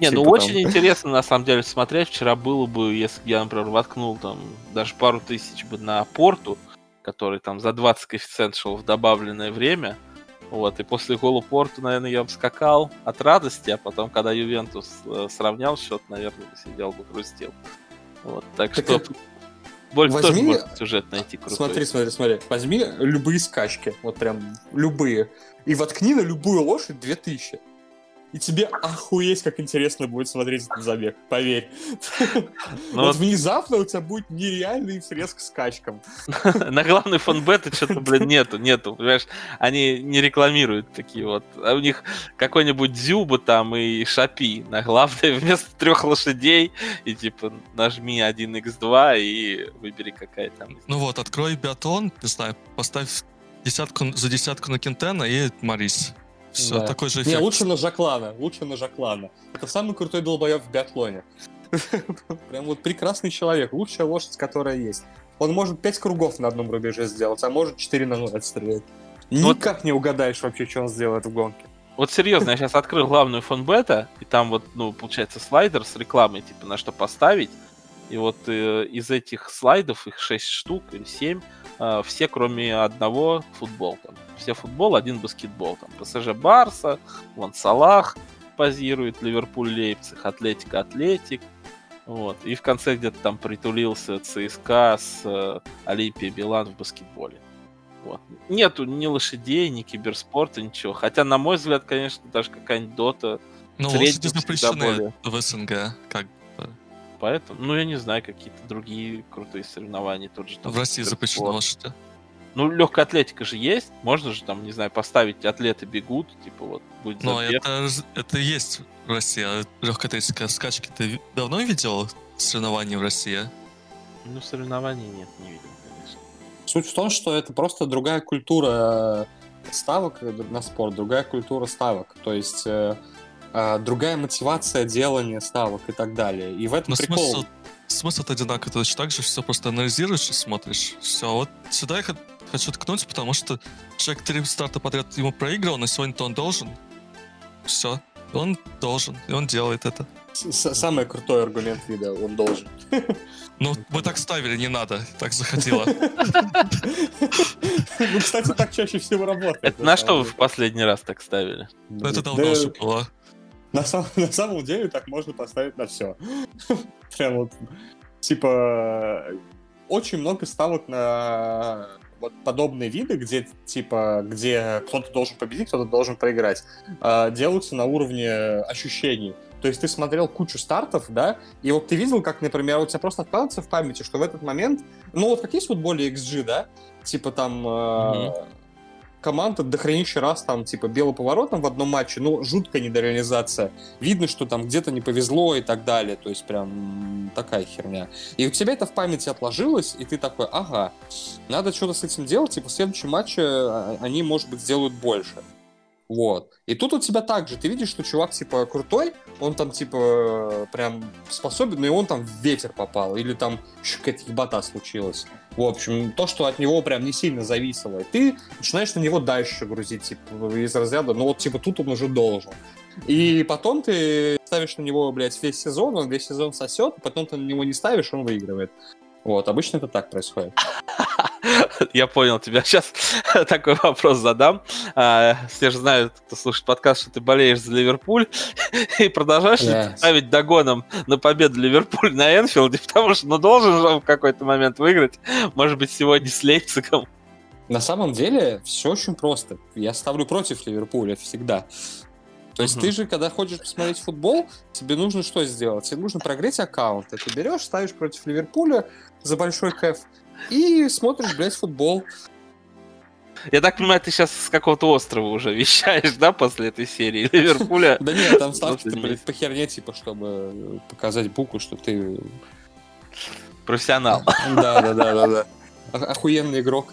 Не, ну типа очень интересно, на самом деле, смотреть. Вчера было бы, если я, например, воткнул там даже пару тысяч бы на порту, который там за 20 коэффициент шел в добавленное время, вот, и после гола Порту, наверное, я бы скакал от радости, а потом, когда Ювентус э, сравнял счет, наверное, сидел бы грустил. Вот, так, так что это... больше возьми... тоже может сюжет найти крутой. Смотри, смотри, смотри. Возьми любые скачки, вот прям любые, и воткни на любую лошадь 2000 и тебе охуеть, как интересно будет смотреть этот забег, поверь. <laughs> Ну, вот внезапно у тебя будет нереальный интерес к скачкам. <laughs> На главный фанбета что-то, блин, нету, нету, понимаешь? Они не рекламируют такие вот. А у них какой-нибудь Дзюба там и Шапи на главной <laughs> вместо трех лошадей и типа нажми 1x2 и выбери какая там. Ну вот, открой биатлон, не знаю, поставь десятку за десятку на Кентена и Марис. Все, да. такой же эффект. Не, лучше на Жаклана, лучше на Жаклана. Это самый крутой долбоеб в биатлоне. <laughs> Прям вот прекрасный человек, лучшая лошадь, которая есть. Он может 5 кругов на одном рубеже сделать, а может 4 на 0 отстрелять. Никак вот... не угадаешь вообще, что он сделает в гонке. Вот серьезно, я сейчас открыл главную фонбета, и там вот, ну, получается, слайдер с рекламой, типа, на что поставить. И вот э, из этих слайдов, их 6 штук или 7, э, все, кроме одного, футбол. Там. Все футбол, один баскетбол. Там ПСЖ Барса, вон Салах позирует, Ливерпуль Лейпциг, Атлетика Атлетик. Вот. И в конце где-то там притулился ЦСКА с э, Олимпией Билан в баскетболе. Вот. Нету ни лошадей, ни киберспорта, ничего. Хотя, на мой взгляд, конечно, даже какая-нибудь дота ну, лошади запрещены более... в СНГ, как Поэтому, ну, я не знаю, какие-то другие крутые соревнования. Тот же, там, в России запрещено лошади. Ну, легкая атлетика же есть. Можно же там, не знаю, поставить атлеты бегут, типа вот будет Но это, это есть в России. А легкая атлетика скачки ты давно видел соревнования в России? Ну, соревнований нет, не видел, конечно. Суть в том, что это просто другая культура э, ставок на спорт, другая культура ставок. То есть э, а, другая мотивация делания ставок и так далее. И в этом Но прикол. Смысл, смысл-то одинаковый, ты точно так же все просто анализируешь и смотришь. Все, вот сюда я хочу ткнуть, потому что человек три старта подряд ему проигрывал, на сегодня-то он должен. Все, он должен, и он делает это. Самый крутой аргумент вида, он должен. <laughs> Ну, мы так ставили, не надо, так захотело. <laughs> Ну, кстати, так чаще всего работает. Это на что вы в последний раз так ставили? Это давно уже было. На, сам, <laughs> на самом деле так можно поставить на все. <laughs> Прям вот, типа, очень много ставок на вот подобные виды, где типа, где кто-то должен победить, кто-то должен проиграть, э, делаются на уровне ощущений. То есть ты смотрел кучу стартов, да, и вот ты видел, как, например, у тебя просто откладывается в памяти, что в этот момент, ну вот как есть вот более XG, да, типа там mm-hmm команда дохренища раз там, типа, белоповоротом в одном матче, ну, жуткая недореализация. Видно, что там где-то не повезло и так далее, то есть прям такая херня. И у тебя это в памяти отложилось, и ты такой, ага, надо что-то с этим делать, типа, в следующем матче а, они, может быть, сделают больше. Вот. И тут у тебя также, ты видишь, что чувак, типа, крутой, он там, типа, прям способен, и он там в ветер попал, или там какая-то ебата случилась. В общем, то, что от него прям не сильно зависело. И ты начинаешь на него дальше грузить, типа, из разряда, ну вот, типа, тут он уже должен. И потом ты ставишь на него, блядь, весь сезон, он весь сезон сосет, потом ты на него не ставишь, он выигрывает. Вот, обычно это так происходит. Я понял тебя. <laughs> Сейчас такой вопрос задам. А, все же знают, кто слушает подкаст, что ты болеешь за Ливерпуль <laughs> и продолжаешь yes. ставить догоном на победу Ливерпуль на Энфилде, <laughs> потому что ну, должен же он в какой-то момент выиграть. Может быть, сегодня с Лейпцигом. На самом деле все очень просто. Я ставлю против Ливерпуля всегда. То есть uh-huh. ты же, когда хочешь посмотреть футбол, тебе нужно что сделать? Тебе нужно прогреть аккаунт. Ты берешь, ставишь против Ливерпуля за большой кэф и смотришь, блядь, футбол. Я так понимаю, ты сейчас с какого-то острова уже вещаешь, да, после этой серии Ливерпуля? Да нет, там ставки блядь, по херне, типа, чтобы показать букву, что ты... Профессионал. Да, да, да, да, да. Охуенный игрок.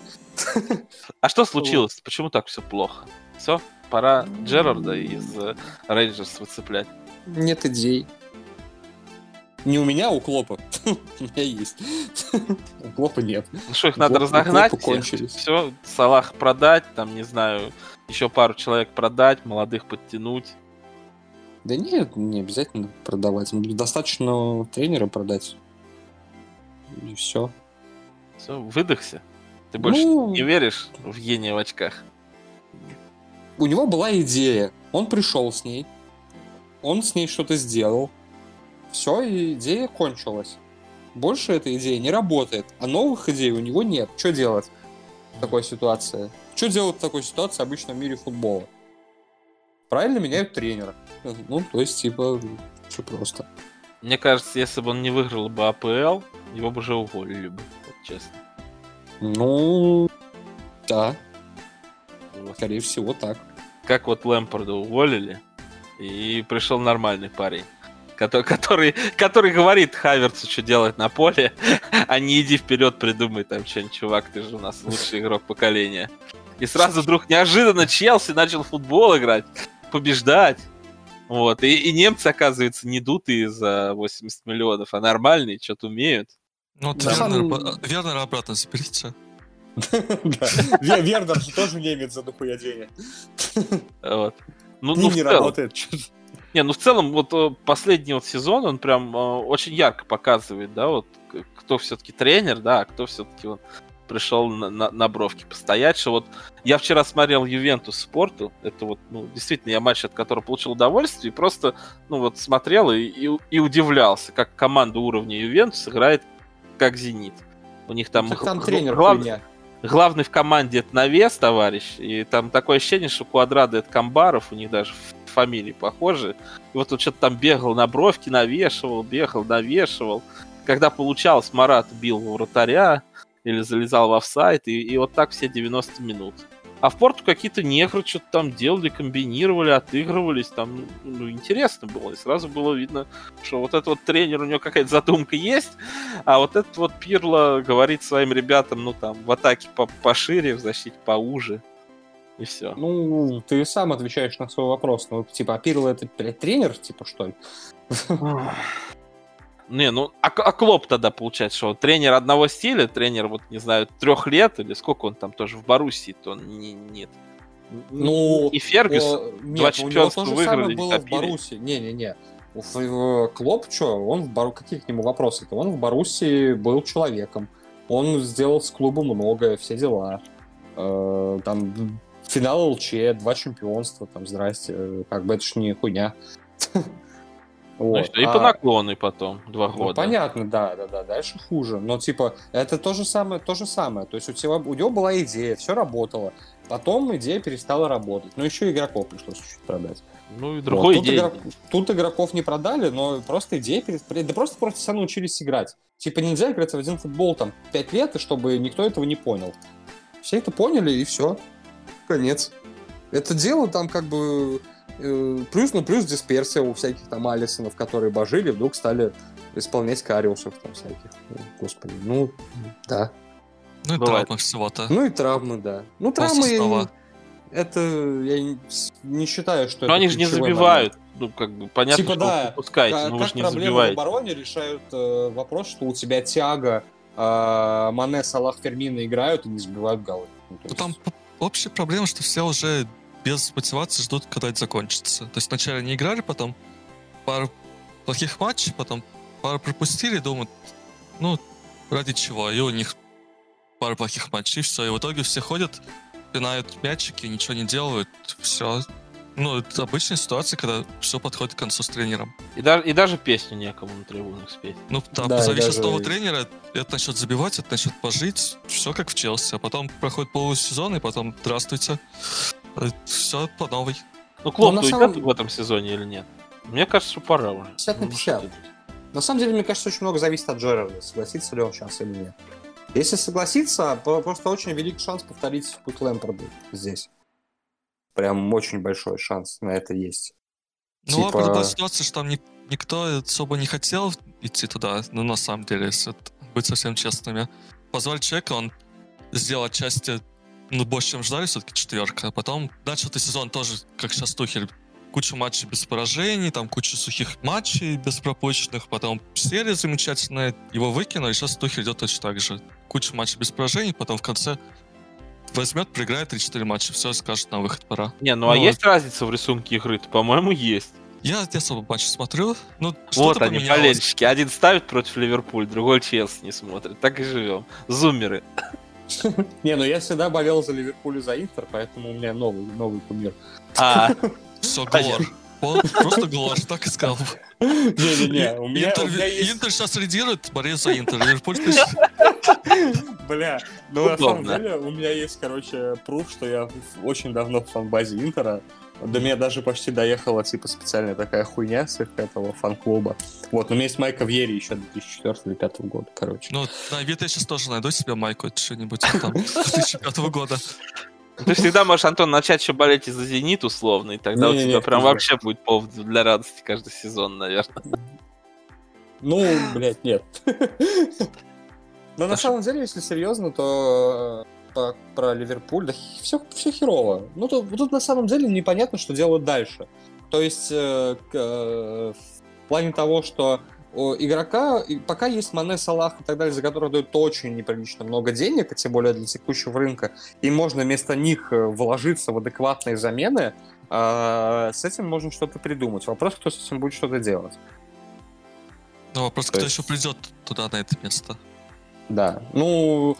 А что случилось? Почему так все плохо? Все? Пора Джерарда из Рейнджерс выцеплять. Нет идей. Не у меня, а у Клопа. <laughs> У меня есть. <laughs> У Клопа нет. Ну что, их надо разогнать? Все, Салах продать, там, не знаю, еще пару человек продать, молодых подтянуть. Да нет, не обязательно продавать. Достаточно тренера продать. И все. Все, выдохся. Ты больше Ну. не веришь в гения в очках? У него была идея. Он пришел с ней. Он с ней что-то сделал. Все, идея кончилась. Больше эта идея не работает. А новых идей у него нет. Что делать в такой ситуации? Что делать в такой ситуации обычно в мире футбола? Правильно меняют тренера. Ну, то есть, типа, все просто. Мне кажется, если бы он не выиграл бы АПЛ, его бы уже уволили бы, вот честно. Ну, да, Вот. скорее всего, так. Как вот Лэмпорда уволили, и пришел нормальный парень. Который, который, который говорит Хаверцу, что делать на поле, <laughs> а не иди вперед, придумай там что-нибудь, чувак, ты же у нас лучший игрок поколения. И сразу вдруг неожиданно Челси начал в футбол играть, побеждать. Вот. И, и немцы, оказывается, не дутые за 80 миллионов, а нормальные, что-то умеют. Ну, вот Да. Вернера, Сам- по- Вернера обратно заберите. <laughs> Вернер же тоже немец за дохуя денег. Ну, Не, ну, не работает. Не, ну в целом, вот э, последний вот сезон, он прям э, очень ярко показывает, да, вот кто все-таки тренер, да, а кто все-таки вот пришел на, на, на бровке постоять, что вот я вчера смотрел Ювентус спорту, это вот, ну, действительно, я матч, от которого получил удовольствие, и просто, ну, вот смотрел и, и, и удивлялся, как команда уровня Ювентус играет как Зенит. У них там, Так там г- тренер глав- хуйня. главный в команде это навес, товарищ, и там такое ощущение, что Квадрада это Камбаров, у них даже фамилии похожи. И вот он что-то там бегал на бровки, навешивал, бегал, навешивал. Когда получалось, Марат бил вратаря или залезал в офсайд, и, и вот так все 90 минут. А в порту какие-то негры что-то там делали, комбинировали, отыгрывались, там, ну, интересно было. И сразу было видно, что вот этот вот тренер, у него какая-то задумка есть, а вот этот вот Пирло говорит своим ребятам, ну, там, в атаке по- пошире, в защите поуже. И все. Ну, ты сам отвечаешь на свой вопрос. Ну, типа, а Пирло это, блядь, тренер, типа, что ли? Не, ну, а, а Клоп тогда получается, что он тренер одного стиля, тренер, вот, не знаю, трех лет, или сколько он там тоже в Боруссии, то он не, нет. Ну, и Фергюсон. Э, два чемпионства выиграли, было в. Баруси. Не-не-не. В- Клоп, что, он в Бару... Какие к нему вопросы-то? Он в Баруси был человеком. Он сделал с клубом многое, все дела. Э, Там финал ЛЧ, два чемпионства, там, здрасте. э, Как бы это ж не хуйня. <laughs> Ну, Вот. и что, и А- по наклону потом, два ну, года. понятно, да, да, да, дальше хуже. Но типа, это то же самое, то же самое. То есть у тебя у него была идея, все работало. Потом идея перестала работать. Но еще игроков пришлось чуть-чуть продать. Ну, и Вот. другой тут, игрок- тут игроков не продали, но просто идея перес- Да просто просто все научились играть. Типа нельзя играть в один футбол там 5 лет, и чтобы никто этого не понял. Все это поняли, и все. Конец. Это дело там как бы... э, плюс, ну, плюс дисперсия у всяких там Алисонов, которые божили, вдруг стали исполнять кариусов там всяких. Господи, ну, да. Ну и Бывает. травма всего-то. Ну и травмы, да. Ну, После травмы, я не- это я не, не считаю, что Но это они же не забивают. Ну, как бы, понятно, Типа, что да, вы пропускаете, Как, но вы же не проблемы в забиваете. обороне решают э, вопрос, что у тебя Тиаго, э, Мане, Салах, Фермина играют и не забивают голы. Ну, Ну, есть- там общая проблема, что все уже без мотивации ждут, когда это закончится. То есть вначале не играли, потом пару плохих матчей, потом пару пропустили, думают, ну, ради чего? И у них пару плохих матчей, все. И в итоге все ходят, пинают мячики, ничего не делают, все. Ну, это обычная ситуация, когда все подходит к концу с тренером. И, даже, и даже песню некому на трибунах спеть. Ну, да, Да, позови сейчас даже- нового тренера, это начнет забивать, это начнет пожить, все как в Челси. А потом проходит полусезон, и потом здравствуйте. Все по новой. Ну, Клоп на уйдет самом- в этом сезоне или нет? Мне кажется, что пора уже. 50 на Ну, 50. что ты? На самом деле, мне кажется, очень много зависит от Джерарда, согласится ли он сейчас или нет. Если согласится, то просто очень велик шанс повторить путь Лэмпорда здесь. Прям очень большой шанс на это есть. Ну, Типа- ладно, была ситуация, что там ни- никто особо не хотел идти туда, ну, на самом деле, если быть совсем честными. Позвали человека, он сделал отчасти, ну, больше, чем ждали, все-таки четверка. А потом начал ты сезон тоже, как сейчас Тухель, куча матчей без поражений, там куча сухих матчей без пропущенных, потом серия замечательная, его выкинули, сейчас Тухель идет точно так же. Куча матчей без поражений, потом в конце возьмет, проиграет 3-4 матча, все, скажет, на выход пора. Не, ну, а Ну, есть разница в рисунке игры? По-моему, есть. Я не особо матчи смотрю, ну, Вот они, поменялось. болельщики. Один ставит против Ливерпуль, другой Челси не смотрит. Так и живем. Зумеры. <laughs> Не, ну я всегда болел за Ливерпуль и за Интер, поэтому у меня новый, новый кумир. А. Глор. Он просто Глор, так и сказал. Не-не-не, у меня, Интер, у меня есть... Интер сейчас лидирует, борец за Интер. Ливерпуль Бля, ну на самом деле у меня есть, короче, пруф, что я в- очень давно в фан-базе Интера. До меня даже почти доехала, типа, специальная такая хуйня с их этого фан-клуба. Вот, но у меня есть майка Вьери еще 2004 или 2005 года, короче. Ну, на Авито я сейчас тоже найду себе майку, что-нибудь там 2005 года. Ты всегда можешь, Антон, начать еще болеть из-за Зенит условно, и тогда у Не-не-не, тебя прям пизда. вообще будет повод для радости каждый сезон, наверное. Ну, блядь, нет. Но на самом деле, если серьезно, то э, про Ливерпуль, да все, все херово. Ну, тут, тут на самом деле непонятно, что делают дальше. То есть, э, э, в плане того, что у игрока, пока есть Мане, Салах и так далее, за которых дают очень неприлично много денег, и тем более для текущего рынка, и можно вместо них э, вложиться в адекватные замены, э, с этим можно что-то придумать. Вопрос, кто с этим будет что-то делать. Ну, вопрос, То кто есть- еще придет туда, на это место. Да, ну,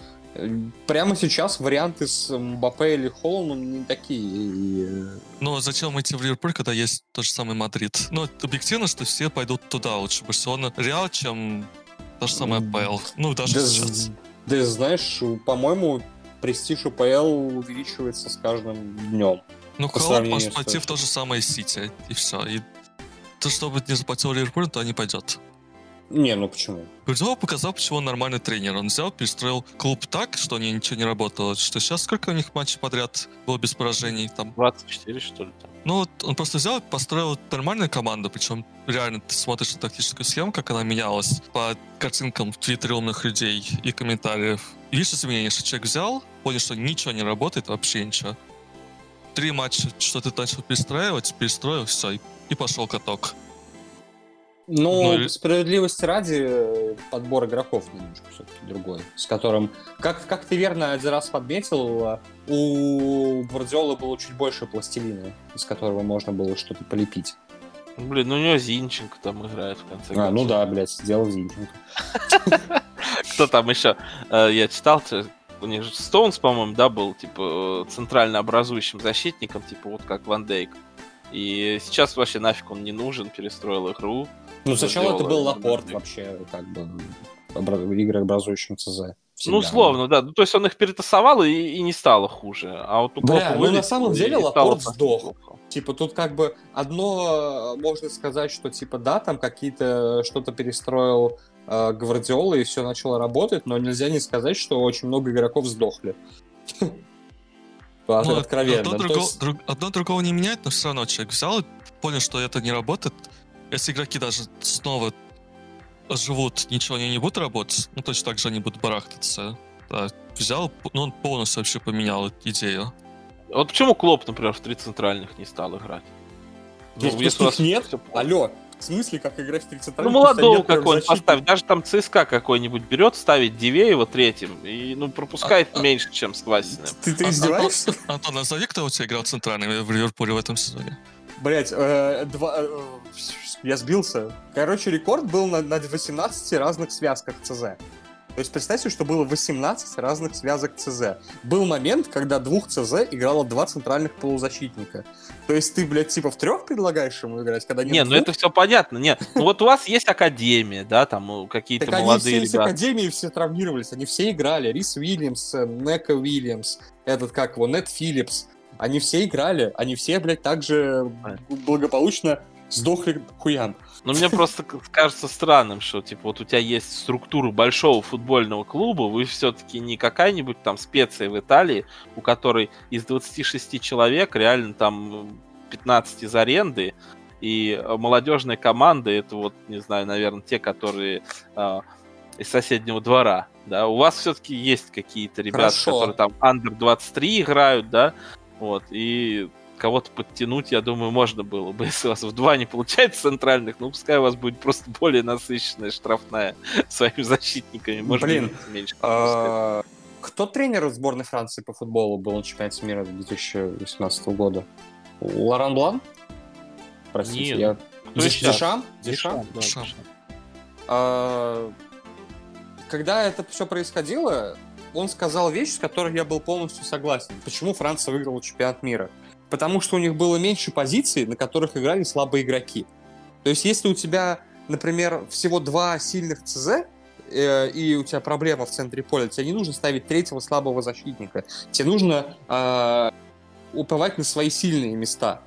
прямо сейчас варианты с Мбаппе или Холландом не такие. э, Но зачем идти в Ливерпуль, когда есть тот же самый Мадрид? Ну, объективно, что все пойдут туда лучше. Барселона, Реал, чем та же самая АПЛ. Ну, даже Да, сейчас. да, знаешь, по-моему, престиж АПЛ увеличивается с каждым днем. Ну, Холланд может пойти в то же самое Сити, и все. И то, чтобы не заплатил Ливерпуль, то не пойдет. Не, ну почему? Гвардиола показал, почему он нормальный тренер. Он взял, перестроил клуб так, что у ничего не работало. Что сейчас сколько у них матчей подряд было без поражений? Там 24, что ли, там. Ну, вот он просто взял и построил нормальную команду, причем реально ты смотришь на тактическую схему, как она менялась по картинкам в твиттере умных людей и комментариев. И видишь изменения, что человек взял, понял, что ничего не работает, вообще ничего. Три матча, что ты начал перестраивать, перестроил, все, и, и пошел каток. Ну, Ну, справедливости ради, э, подбор игроков немножко все-таки другой, с которым, как, как ты верно один раз подметил, э, у Гвардиолы было чуть больше пластилина, из которого можно было что-то полепить. Блин, ну у него Зинченко там играет в конце А, ну концов. да, блядь, сделал Зинченко. <laughs> Кто там еще? Э, Я читал, у них же Стоунс, по-моему, да, был, типа, э, центрально образующим защитником, типа, вот как Ван Дейк. И сейчас вообще нафиг он не нужен, перестроил игру. Ну, сначала это был Лапорт вообще, как бы, обра- игрообразующим ЦЗ. Ну, Всегда. условно, да. Ну, то есть он их перетасовал и, и не стало хуже. А вот у Бля, ну, на самом деле, Лапорт сдох. Типа тут как бы одно э, можно сказать, что типа да, там какие-то что-то перестроил э, Гвардиола и все начало работать, но нельзя не сказать, что очень много игроков сдохли. Ну, Откровенно. Одно другого не меняет, но все равно человек взял и понял, что это не работает. Если игроки даже снова живут, ничего они не будут работать, ну точно так же они будут барахтаться. Да, взял, ну он полностью вообще поменял идею. Вот почему Клоп, например, в три центральных не стал играть? Ну, если у вас нет? Алло, в смысле, как играть в 30 Ну, молодого какой-нибудь поставь. Даже там ЦСКА какой-нибудь берет, ставит Дивеева третьим, и, ну, пропускает А- а- меньше, чем с Квасиным. Ты, ты А- издеваешься? Антон, Антон, назови, кто у тебя играл центральными в Ливерпуле в этом сезоне. Блять, два... э, я сбился. Короче, рекорд был на, на 18 разных связках ЦЗ. То есть представьте, что было 18 разных связок ЦЗ. Был момент, когда двух ЦЗ играло два центральных полузащитника. То есть ты, блядь, типа в трех предлагаешь ему играть, когда нет Не, ну это все понятно. Не, ну вот у вас есть академия, да, там ну, какие-то Так они молодые все из ребята. Академии все травмировались, они все играли. Рис Уильямс, э, Нека Уильямс, этот как его, Нет Филлипс. Они все играли, они все, блядь, также благополучно сдохли хуям. Но мне просто кажется странным, что типа вот у тебя есть структура большого футбольного клуба, вы все-таки не какая-нибудь там специя в Италии, у которой из 26 человек реально там 15 из аренды, и э, молодежные команды это вот, не знаю, наверное, те, которые а, из соседнего двора. Да, у вас все-таки есть какие-то ребята, Хорошо. которые там under 23 играют, да, вот, и кого-то подтянуть, я думаю, можно было бы. <laughs> Если у вас в два не получается центральных, ну пускай у вас будет просто более насыщенная штрафная <laughs> своими защитниками. Может Блин, меньше. А, Кто тренер сборной Франции по футболу был на чемпионате мира 2018 года? Лоран Блан? Простите, Нет. я... Дешам? Дешам. Дешам. А, Когда это все происходило, он сказал вещь, с которой я был полностью согласен. Почему Франция выиграла чемпионат мира? Потому что у них было меньше позиций, на которых играли слабые игроки. То есть, если у тебя, например, всего два сильных ЦЗ, э, и у тебя проблема в центре поля, тебе не нужно ставить третьего слабого защитника. Тебе нужно э, уповать на свои сильные места.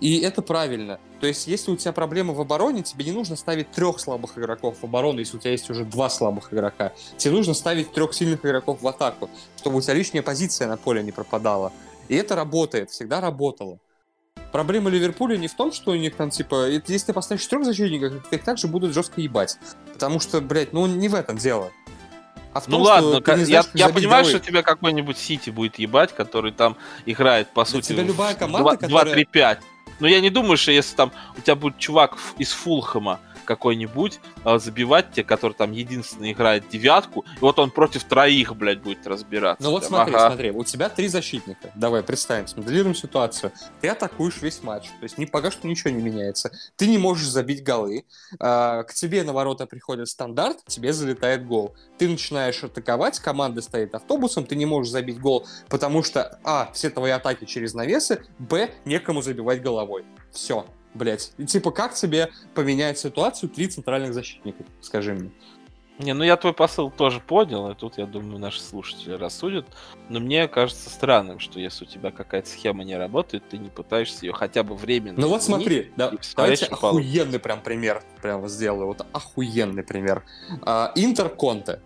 И это правильно. То есть, если у тебя проблема в обороне, тебе не нужно ставить трех слабых игроков в оборону, если у тебя есть уже два слабых игрока. Тебе нужно ставить трех сильных игроков в атаку, чтобы у тебя лишняя позиция на поле не пропадала. И это работает, всегда работало. Проблема Ливерпуля не в том, что у них там, типа, если ты поставишь трех защитников, то их также будут жестко ебать. Потому что, блядь, ну не в этом дело. А в Ну том, ладно, что ты ка- не я, знаешь, как я забить понимаю, голы. что тебя какой-нибудь Сити будет ебать, который там играет, по сути, тебя любая команда, 2, которая- 2-3-5. Но я не думаю, что если там у тебя будет чувак из Фулхэма какой-нибудь а, забивать тебе, который там единственный играет девятку, и вот он против троих, блядь, будет разбираться. Ну вот Прям, смотри, ага. смотри, у тебя три защитника. Давай, представим, смоделируем ситуацию. Ты атакуешь весь матч, то есть ни, пока что ничего не меняется. Ты не можешь забить голы. А, к тебе на ворота приходит стандарт, тебе залетает гол. Ты начинаешь атаковать, команда стоит автобусом, ты не можешь забить гол, потому что, а, все твои атаки через навесы, б, некому забивать головой. Все, блять. И типа, как тебе поменять ситуацию три центральных защитника, скажи мне? Не, ну я твой посыл тоже понял, и тут, я думаю, наши слушатели рассудят. Но мне кажется странным, что если у тебя какая-то схема не работает, ты не пытаешься ее хотя бы временно Ну вот смотри, да, давайте охуенный прям пример прям сделаю. Вот охуенный пример. А, Интер Конте.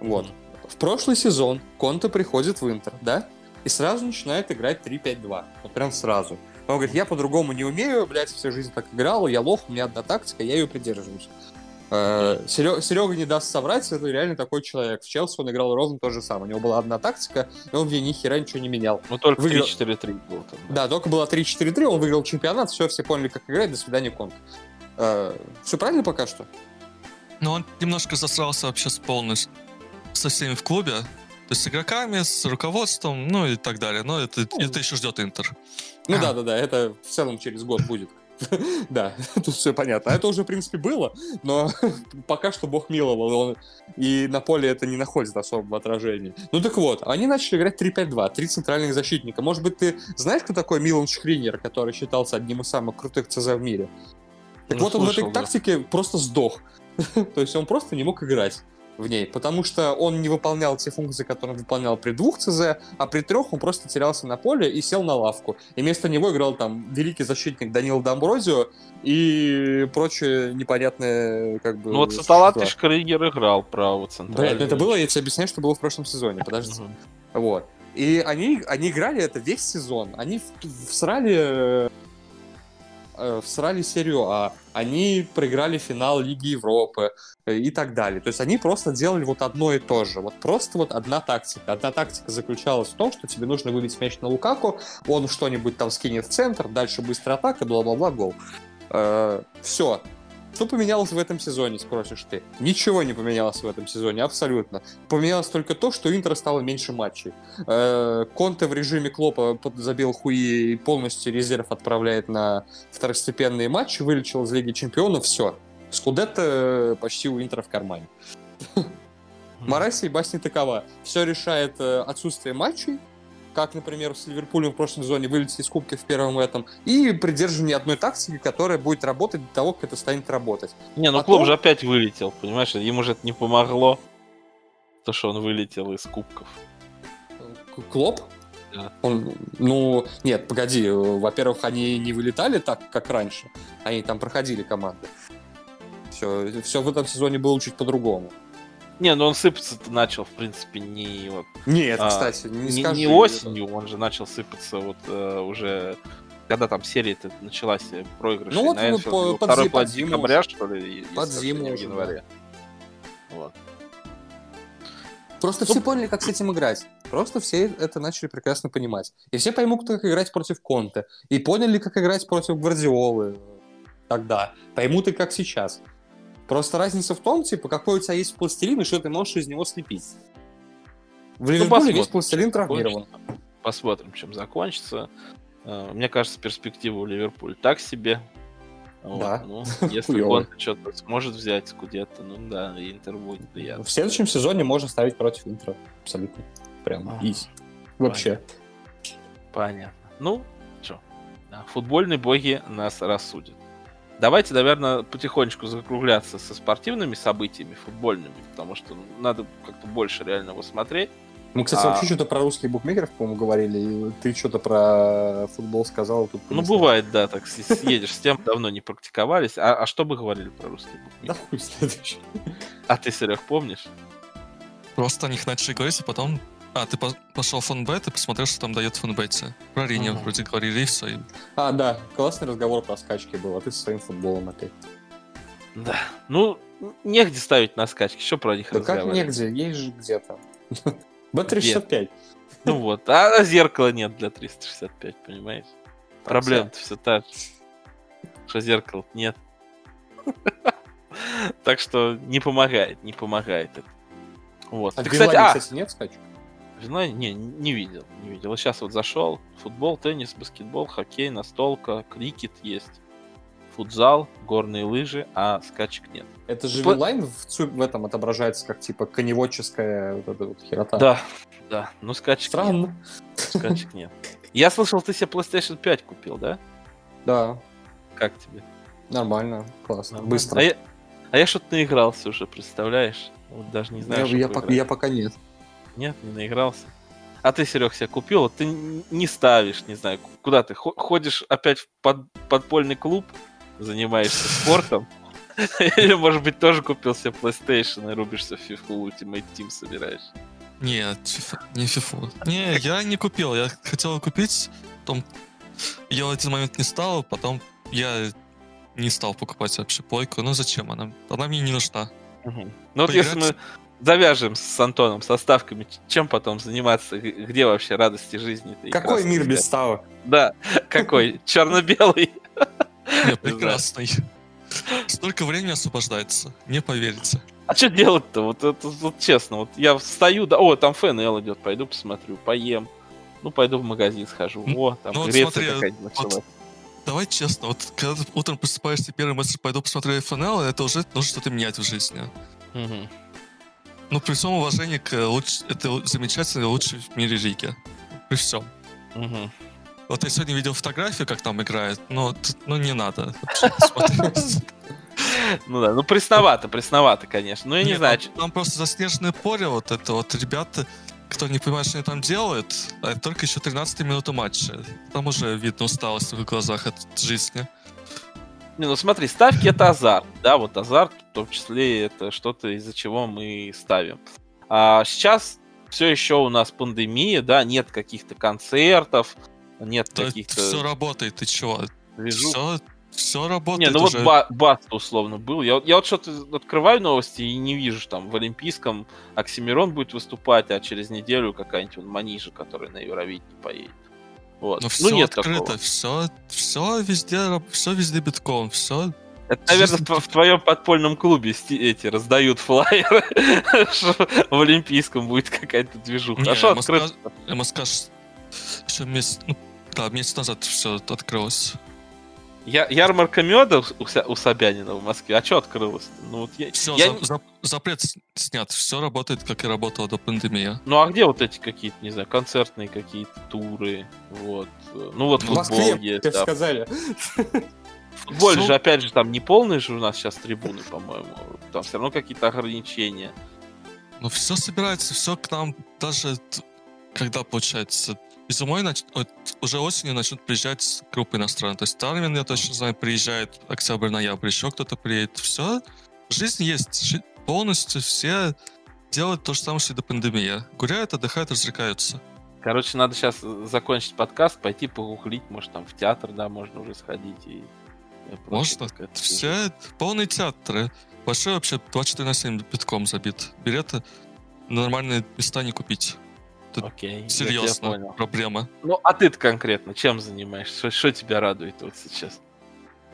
Вот. В прошлый сезон Конте приходит в Интер, да? И сразу начинает играть 3-5-2. Вот прям сразу. Он говорит, я по-другому не умею, блядь, всю жизнь так играл, я лох, у меня одна тактика, я ее придерживаюсь. Серега не даст соврать, это реально такой человек. В Челси он играл ровно то же самое. У него была одна тактика, и он в ней ни хера ничего не менял. Ну только выиграл. 3-4-3 был там. Да, только было 3-4-3, он выиграл чемпионат, все, все поняли, как играть, до свидания, Конт. все правильно пока что? Но он немножко засрался вообще с полностью со всеми в клубе. То есть с игроками, с руководством, ну и так далее. Но это, это еще ждет Интер. Ну да, да, да, это в целом через год будет. <laughs> Да, <laughs> тут все понятно. А это уже, в принципе, было, но <laughs> пока что бог миловал, он- и на поле это не находит особого отражения. Ну так вот, они начали играть 3-5-2, три центральных защитника. Может быть, ты знаешь, кто такой Милан Шкринер, который считался одним из самых крутых ЦЗ в мире? Так Ну, вот, он в слышал, этой да. тактике просто сдох. То есть он просто не мог играть в ней, потому что он не выполнял те функции, которые он выполнял при двух ЦЗ, а при трех он просто терялся на поле и сел на лавку. И вместо него играл там великий защитник Данил Дамброзио и прочее непонятное как бы... Ну вот Саталат и существа. Шкригер играл право Блядь, центрального. ну это было, я тебе объясняю, что было в прошлом сезоне, подожди. Вот. И они, они играли это весь сезон. Они всрали, э, всрали серию А. Они проиграли финал Лиги Европы э, и так далее. То есть они просто делали вот одно и то же. Вот просто вот одна тактика. Одна тактика заключалась в том, что тебе нужно выбить мяч на Лукаку, он что-нибудь там скинет в центр, дальше быстрая атака, бла-бла-бла, гол. все. Что поменялось в этом сезоне, спросишь ты? Ничего не поменялось в этом сезоне, абсолютно. Поменялось только то, что Интер стало меньше матчей. Э, Конте в режиме Клопа забил хуи и полностью резерв отправляет на второстепенные матчи, вылечил из Лиги Чемпионов, все. Скудетто почти у Интера в кармане. <laughs> Мораль сей басни такова. Все решает э, отсутствие матчей, как, например, с Ливерпулем в прошлом сезоне вылетели из Кубки в первом этом, и придерживание одной тактики, которая будет работать до того, как это станет работать. Не, ну Потом- клуб же опять вылетел, понимаешь? Ему же это не помогло. То, что он вылетел из кубков. Клоп? Да. Он, ну, нет, погоди, э, во-первых, они не вылетали так, как раньше, они там проходили команды. Все, все в этом сезоне было чуть по-другому. Не, ну он сыпаться начал, в принципе, не вот Нет, А, кстати, не, не, скажи. не осенью, он же начал сыпаться вот э, уже когда там серия-то началась э, проигрыш Ну вот, Энфилде, по- под второй под зиму декабря, что ли, Под зиму уже, январе. Вот. Просто Ну, все поняли, как с этим играть. Просто все это начали прекрасно понимать. И все поймут, как играть против Конте. И поняли, как играть против Гвардиолы тогда. Поймут и как сейчас. Просто разница в том, типа, какой у тебя есть пластилин и что ты можешь из него слепить. В Ну, Ливерпуле весь пластилин травмирован. Посмотрим, чем закончится. Э, Мне кажется, перспектива у Ливерпуля так себе. Вот, Да. Ну, <laughs> если он что-то сможет взять где-то, ну да, Интер будет приятно. В следующем сезоне можно ставить против Интера. Абсолютно. Прям изи. Вообще. Понятно. Ну, что, футбольные боги нас рассудят. Давайте, наверное, потихонечку закругляться со спортивными событиями футбольными, потому что надо как-то больше реально его смотреть. Мы, кстати, А- вообще что-то про русских букмекеров, по-моему, говорили. Ты что-то про футбол сказал. Тут Ну, бывает, да, так съедешь с тем, давно не практиковались. А, а что бы говорили про русский Да букмекер? хуй следующий. А ты, Серег, помнишь? Просто о них начали говорить, а потом... А, ты по- пошел в фонбет и посмотрел, что там дает фонбете. Про Рине Ага. вроде говорили, и все. И... А, да, классный разговор про скачки был, а ты со своим футболом опять. Да. Ну, негде ставить на скачки, что про них Да как негде, есть же где-то. <laughs> Б365. Ну вот, а зеркала нет для 365, понимаешь? Проблема-то все та же. Что зеркал нет. <laughs> Так что не помогает, не помогает это. Вот. А Ты, кстати, а, кстати, нет скачек? Вина не, не видел, не видел. Сейчас вот зашел. Футбол, теннис, баскетбол, хоккей, настолка, крикет есть. Футзал, горные лыжи, а скачек нет. Это же По- Вилайн в, в этом отображается как типа коневодческая вот эта вот херота. Да, да. Ну скачек Странно. нет. Скачек нет. Я слышал, ты себе PlayStation 5 купил, да? Да, Как тебе? нормально, классно, Нормально? быстро. А я, а я что-то наигрался уже, представляешь? Вот даже не знаю, я, что я пока, я пока нет. Нет, не наигрался. А ты, Серег, себе купил, вот ты не ставишь, не знаю, куда ты хо- ходишь опять в под- подпольный клуб, занимаешься спортом, или, может быть, тоже купил себе PlayStation и рубишься в FIFA Ultimate Team собираешь. Нет, не фифу. Не, я не купил. Я хотел купить, потом я в один момент не стал, потом я не стал покупать вообще плойку. Ну зачем она? Она мне не нужна. Ну вот если мы? Завяжем с Антоном со ставками, чем потом заниматься, где вообще радости жизни? Какой мир без ставок? Да, <laughs> какой? Черно-белый. <laughs> Прекрасный. Столько времени освобождается, не поверите. А что делать-то? Вот это вот честно, вот я встаю, да, о, там ФНЛ идет, пойду посмотрю, поем. Ну, пойду в магазин схожу. О, там ну вот Греция смотри, какая-нибудь вот началась. Давай честно, вот когда ты утром просыпаешься, первый месседж пойду посмотрю ФНЛ, это уже нужно что-то менять в жизни. Мгм. Ну, при всем уважении к луч... это замечательной лучшей в мире лиги. При всем. Мгм. Вот я сегодня видел фотографию, как там играет, но ну не надо. Ну да, ну пресновато, пресновато, конечно. Ну я не знаю, там, просто заснеженное поле, вот это вот ребята, кто не понимает, что они там делают, а только еще 13 минута матча. Там уже видно усталость в их глазах от жизни. Не, ну смотри, ставки это азарт, да, вот азарт, в том числе это что-то, из-за чего мы ставим. А сейчас все еще у нас пандемия, да, нет каких-то концертов, нет То каких-то все работает, ты чего? движух. Все, все Не, работает ну вот уже. ба- Баста условно был. Я, вот- я вот что-то открываю новости и не вижу, там в Олимпийском Оксимирон будет выступать, а через неделю какая-нибудь он Манижа, который на Евровидение поедет. Вот. Но Ну, все нет открыто, такого. все, все везде, все везде битком, все. Это, наверное, в, в твоем подпольном клубе эти раздают флайеры, <laughs> в Олимпийском будет какая-то движуха. Не, а что открыто? МСК еще месяц, ну, да, месяц назад все открылось. Я, ярмарка меда у, у Собянина в Москве. А что открылось? Ну, вот я, Все, я не- запрет с- снят, все работает, как и работало до пандемии. Ну а где вот эти какие-то, не знаю, концертные какие-то туры, вот. Ну вот В футбол Москве, есть, тебе да. сказали. В футболе Всё- же, опять же, там не полные же у нас сейчас трибуны, по-моему. Там все равно какие-то ограничения. Но все собирается, все к нам, даже когда, получается, зимой нач- вот уже осенью начнут приезжать группы иностранные. То есть Армин, я точно знаю, приезжает октябрь-ноябрь, еще кто-то приедет. Все, жизнь есть, полностью все делают то же самое, что и до пандемии. Гуляют, отдыхают, развлекаются. Короче, надо сейчас закончить подкаст, пойти погуглить, может, там в театр, да, можно уже сходить и... и Можно? Все полные театры. Большой вообще 24 на 7 битком забит. Билеты на нормальные места не купить. Тут Окей. Серьезно, проблема. Ну, а ты конкретно чем занимаешься? Что, тебя радует вот сейчас?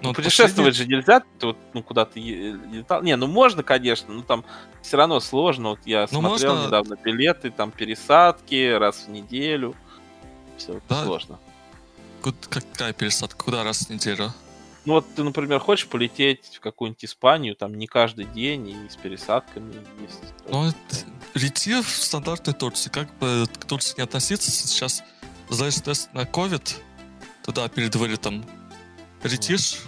Ну, Ну, путешествовать же нельзя, ты вот, ну, куда ты е- летал. Не, ну можно, конечно, но там все равно сложно. Вот я Ну, смотрел можно- недавно билеты, там пересадки раз в неделю. Все Да. сложно. Какая пересадка? Куда раз в неделю? Ну вот ты, например, хочешь полететь в какую-нибудь Испанию, там не каждый день и с пересадками есть. Ну, это- лети в стандартной Турции. Как бы к Турции не относиться, сейчас сдаешь тест на COVID, туда перед вылетом, летишь,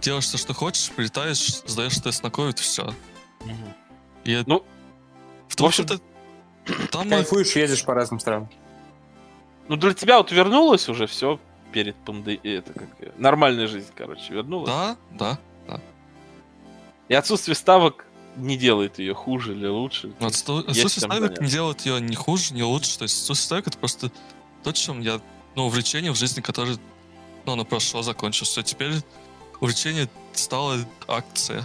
делаешь все, что хочешь, прилетаешь, сдаешь тест на COVID, все. Мгм. И Ну, в том, в общем- что там Кайфуешь, ездишь по разным странам. Ну для тебя вот вернулось уже все перед пандемией, это как э, нормальная жизнь, короче, вернулась. да, да. И отсутствие ставок не делает ее хуже или лучше. Отсто- Есть Отсутствие ставок заняться. не делает ее ни хуже, ни лучше. То есть отсутствие ставок это просто то, чем я, ну, увлечение в жизни, которое, ну, оно прошло, закончилось. Все, теперь увлечение стало акция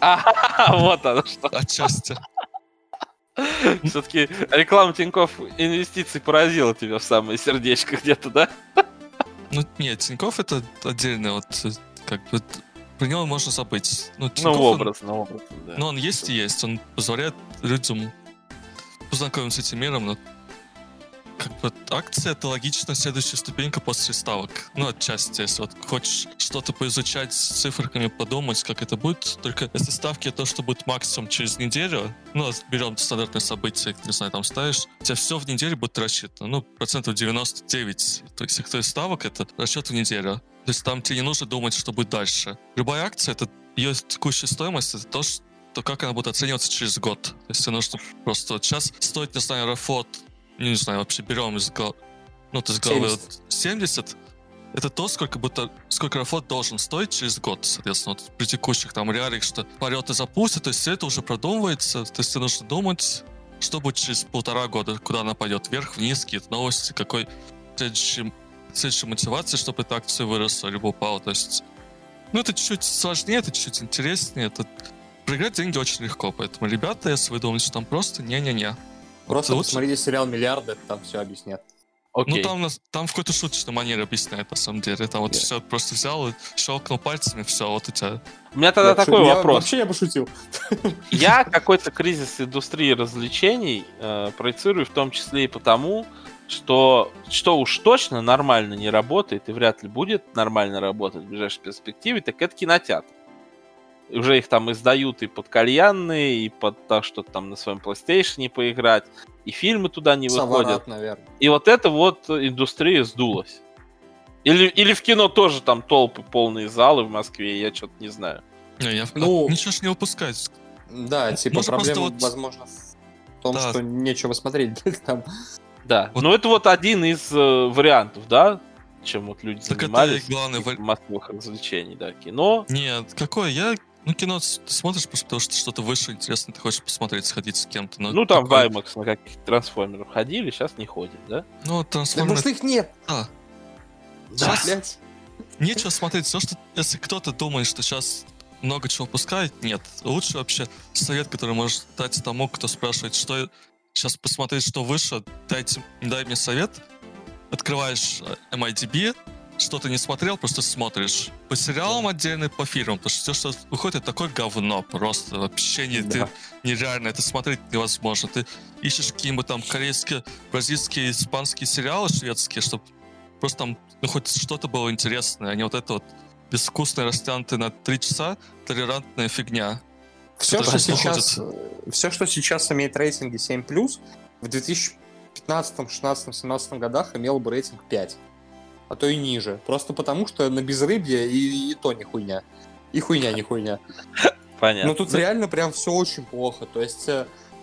А, <laughs> вот оно что. отчасти. Все-таки реклама Тинькофф инвестиций поразила тебя в самое сердечко где-то, да? Ну, нет, Тинькофф это отдельно, вот, как бы, про него можно забыть. Ну, Ну, Тинькофф, он- образно, образно, да. ну, он есть и есть, он позволяет людям познакомиться с этим миром, но как бы акция это логично следующая ступенька после ставок. Ну, отчасти, если вот хочешь что-то поизучать с циферками, подумать, как это будет. Только если ставки то, что будет максимум через неделю, ну, берем стандартные события, не знаю, там ставишь, у тебя все в неделю будет рассчитано. Ну, процентов 99, то есть, кто из ставок, это расчет в неделю. То есть там тебе не нужно думать, что будет дальше. Любая акция, это ее текущая стоимость, это то, что то как она будет оцениваться через год. То есть нужно просто сейчас стоит, не знаю, Аэрофлот, не знаю, вообще берем из головы, ну, то из головы 70. вот 70, это то, сколько будто, сколько Аэрофлот должен стоить через год, соответственно, вот при текущих там реалиях, что полеты запустят, то есть все это уже продумывается, то есть тебе нужно думать, что будет через полтора года, куда она пойдет, вверх, вниз, какие-то новости, какой следующий, следующая мотивация, чтобы эта акция выросла, либо упала, то есть ну, это чуть-чуть сложнее, это чуть интереснее, это проиграть деньги очень легко, поэтому, ребята, если вы думаете, что там просто, не-не-не. Просто лучше- посмотрите сериал «Миллиарды», там все объяснят. Окей. Ну, там, нас- там в какой-то шуточной манере объясняет, на самом деле. Там вот Yeah. все просто взял и щелкнул пальцами, все, вот у тебя. У меня тогда Я такой шу- я- вопрос. Вообще я бы шутил. <laughs> Я какой-то кризис индустрии развлечений э, проецирую в том числе и потому, что что уж точно нормально не работает и вряд ли будет нормально работать в ближайшей перспективе, так это кинотеатр. Уже их там издают и под кальянные, и под то, что там на своем PlayStation поиграть, и фильмы туда не выходят. Саварат, наверное. И вот эта вот индустрия сдулась. Или, или в кино тоже там толпы, полные залы в Москве, я что-то не знаю. Не, я, Ну- <laughs> ничего ж не выпускать. Да, типа Можно просто проблема, вот- возможно, в том, Да. что нечего смотреть. <laughs> Там Да. Вот- Ну, это вот один из э, вариантов, да, чем вот люди Так это занимались. и главный типа массовых развлечений, да, кино. Нет, какое? Я ну, кино ты смотришь просто потому, что что-то выше интересно, ты хочешь посмотреть, сходить с кем-то. но Ну, там в такое- IMAX на каких-то трансформеров ходили, сейчас не ходят, да? Ну, Да трансформер... потому что их нет. Да. Да. Блядь. Нечего смотреть. Все, что если кто-то думает, что сейчас много чего выпускает, нет. Лучше вообще совет, который можешь дать тому, кто спрашивает, что сейчас посмотреть, что выше, дайте, дай мне совет. Открываешь э, MIDB, что ты не смотрел, просто смотришь. По сериалам отдельно, по фильмам, потому что все, что выходит, это такое говно просто. Вообще не, ты- Да. нереально, это смотреть невозможно. Ты ищешь какие-нибудь там корейские, бразильские, испанские сериалы шведские, чтобы просто там ну, хоть что-то было интересное, а не вот это вот безвкусное, растянутое на три часа толерантная фигня. Все, Это что сейчас, все, что сейчас имеет рейтинги 7+, в 2015, 16, 17 годах имело бы рейтинг 5. А то и ниже. Просто потому, что на безрыбье и, и то не хуйня. И хуйня не хуйня. Понятно. Но тут реально прям все очень плохо. То есть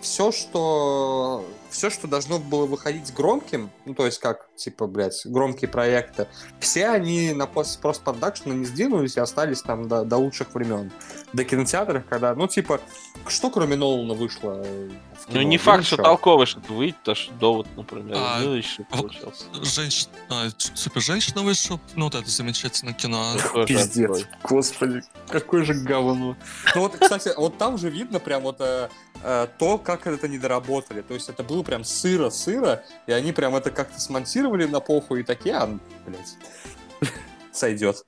все, что все, что должно было выходить громким, ну то есть как, типа, блядь, громкие проекты, все они на пост постпродакшена не сдвинулись и остались там до, до лучших времен. До кинотеатров, когда, ну типа, что кроме Нолана вышло э, в Ну, кино? не факт, что толковый что-то выйдет, потому что довод, например, А, ну, еще получился. Женщина, а, супер-женщина вышел, ну вот это замечательное кино. Пиздец. Господи, какой же говно. Ну вот, кстати, вот там же видно прям вот э, то, как это не доработали. То есть это было прям сыро-сыро, и они прям это как-то смонтировали на похуй и такие, а, ну, блядь, <laughs> сойдет.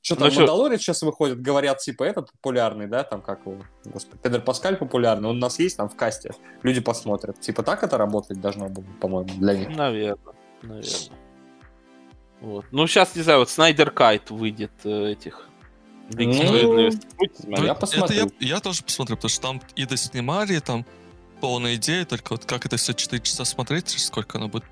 Что там, Ну? Мандалорец сейчас выходит, говорят, типа, этот популярный, да, там как его, господи, Педро Паскаль популярный, он у нас есть там в касте, люди посмотрят. Типа так это работать должно было, по-моему, для них. Наверное, наверное. Вот. Ну, сейчас, не знаю, вот Снайдер Кайт выйдет э, этих. Ну, Ну, смотреть? я это я, я тоже посмотрю, потому что там и доснимали, там полная идея, только вот как это все 4 часа смотреть, сколько оно будет.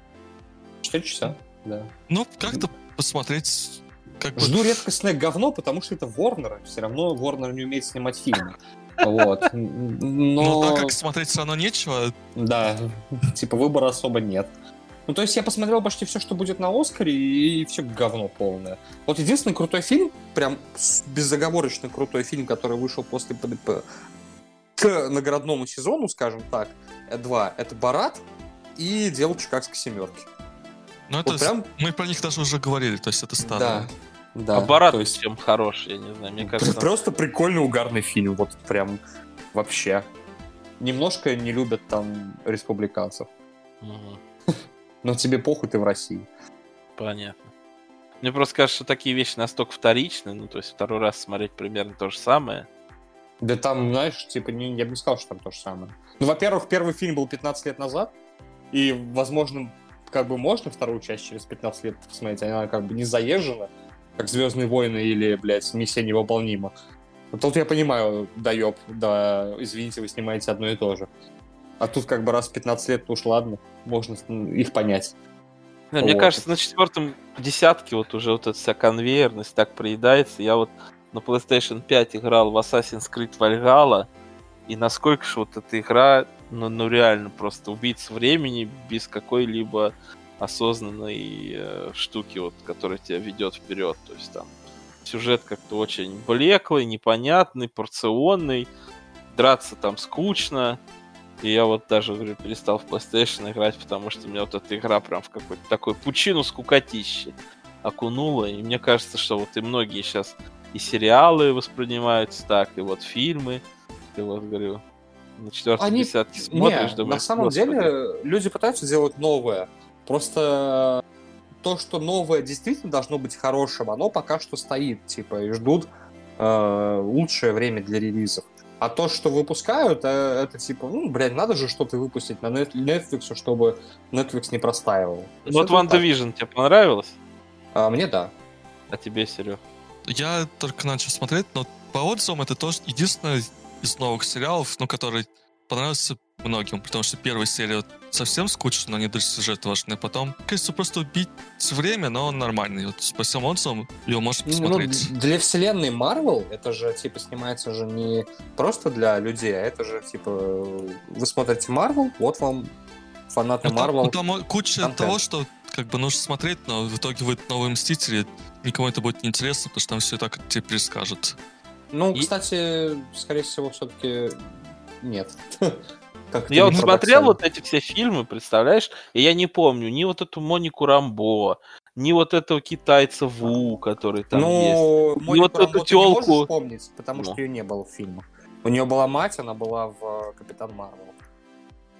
Четыре часа, да. Ну, как-то посмотреть, как бы... Жду редкостное говно, потому что это Ворнер. Все равно Ворнер не умеет снимать фильмы. <laughs> Вот. Но Но, так как смотреть все равно нечего, да, типа выбора особо нет. Ну, то есть я посмотрел почти все, что будет на Оскаре, и все говно полное. Вот единственный крутой фильм, прям безоговорочно крутой фильм, который вышел после ПДП к наградному сезону, скажем так, два, это «Барат» и «Дело Чикагской семерки». ну это Вот прям, мы про них даже уже говорили, то есть это старое. да, да. А Барат то есть чем хороший, я не знаю, мне кажется. Просто прикольный угарный фильм, вот прям вообще. Немножко не любят там республиканцев. Мгм, Но тебе похуй, ты в России. Понятно. Мне просто кажется, что такие вещи настолько вторичны, ну, то есть второй раз смотреть примерно то же самое. Да там, знаешь, типа, не, я бы не сказал, что там то же самое. Ну, во-первых, первый фильм был 15 лет назад, и, возможно, как бы можно вторую часть через 15 лет посмотреть, она как бы не заезжена, как «Звездные войны» или, блядь, «Миссия невыполнима». Вот Тут я понимаю, да ёб, да, извините, вы снимаете одно и то же. А тут как бы раз в 15 лет, уж ладно, можно м, их понять. Мне Вот. кажется, на четвертом десятке вот уже вот эта вся конвейерность так проедается. Я вот на PlayStation 5 играл в Assassin's Creed Valhalla, и насколько же вот эта игра, ну, ну реально просто убийца времени без какой-либо осознанной э, штуки, вот, которая тебя ведет вперед. То есть там сюжет как-то очень блеклый, непонятный, порционный, драться там скучно. И я вот даже, говорю, перестал в PlayStation играть, потому что меня вот эта игра прям в какой-то такой пучину скукотищи окунула. И мне кажется, что вот и многие сейчас и сериалы воспринимаются так, и вот фильмы. И вот, говорю, на четвертом Они- десятке смотришь, Не, думаешь, на самом «Господи». деле люди пытаются делать новое. Просто то, что новое действительно должно быть хорошим, оно пока что стоит, типа, и ждут э, лучшее время для релизов. А то, что выпускают, э, это типа, ну, блядь, надо же что-то выпустить на Netflix, чтобы Netflix не простаивал. Ну вот это так. WandaVision тебе понравилось? А, мне да. А тебе, Серег? Я только начал смотреть, но по отзывам это тоже единственное из новых сериалов, ну, который понравился многим, потому что первая серия совсем скучная, но не даже сюжет важный. Потом, кажется, просто убить время, но он нормальный. Вот всем отзывам его можно Ну, посмотреть. для вселенной Marvel это же, типа, снимается же не просто для людей, а это же, типа, вы смотрите Marvel, вот вам фанаты Ну, там, ну, там куча контент. того, что как бы нужно смотреть, но в итоге выйдут новые Мстители, никому это будет неинтересно, потому что там все и так тебе перескажут. Ну, И- кстати, скорее всего, все-таки нет. <laughs> Как Я вот смотрел вот эти все фильмы, представляешь, и я не помню ни вот эту Монику Рамбо, ни вот этого китайца Ву, который там есть. Ну, Монику вот эту Рамбо ты не можешь тёлку- вспомнить, потому Ну. что ее не было в фильмах. У нее была мать, она была в э, Капитан Марвел.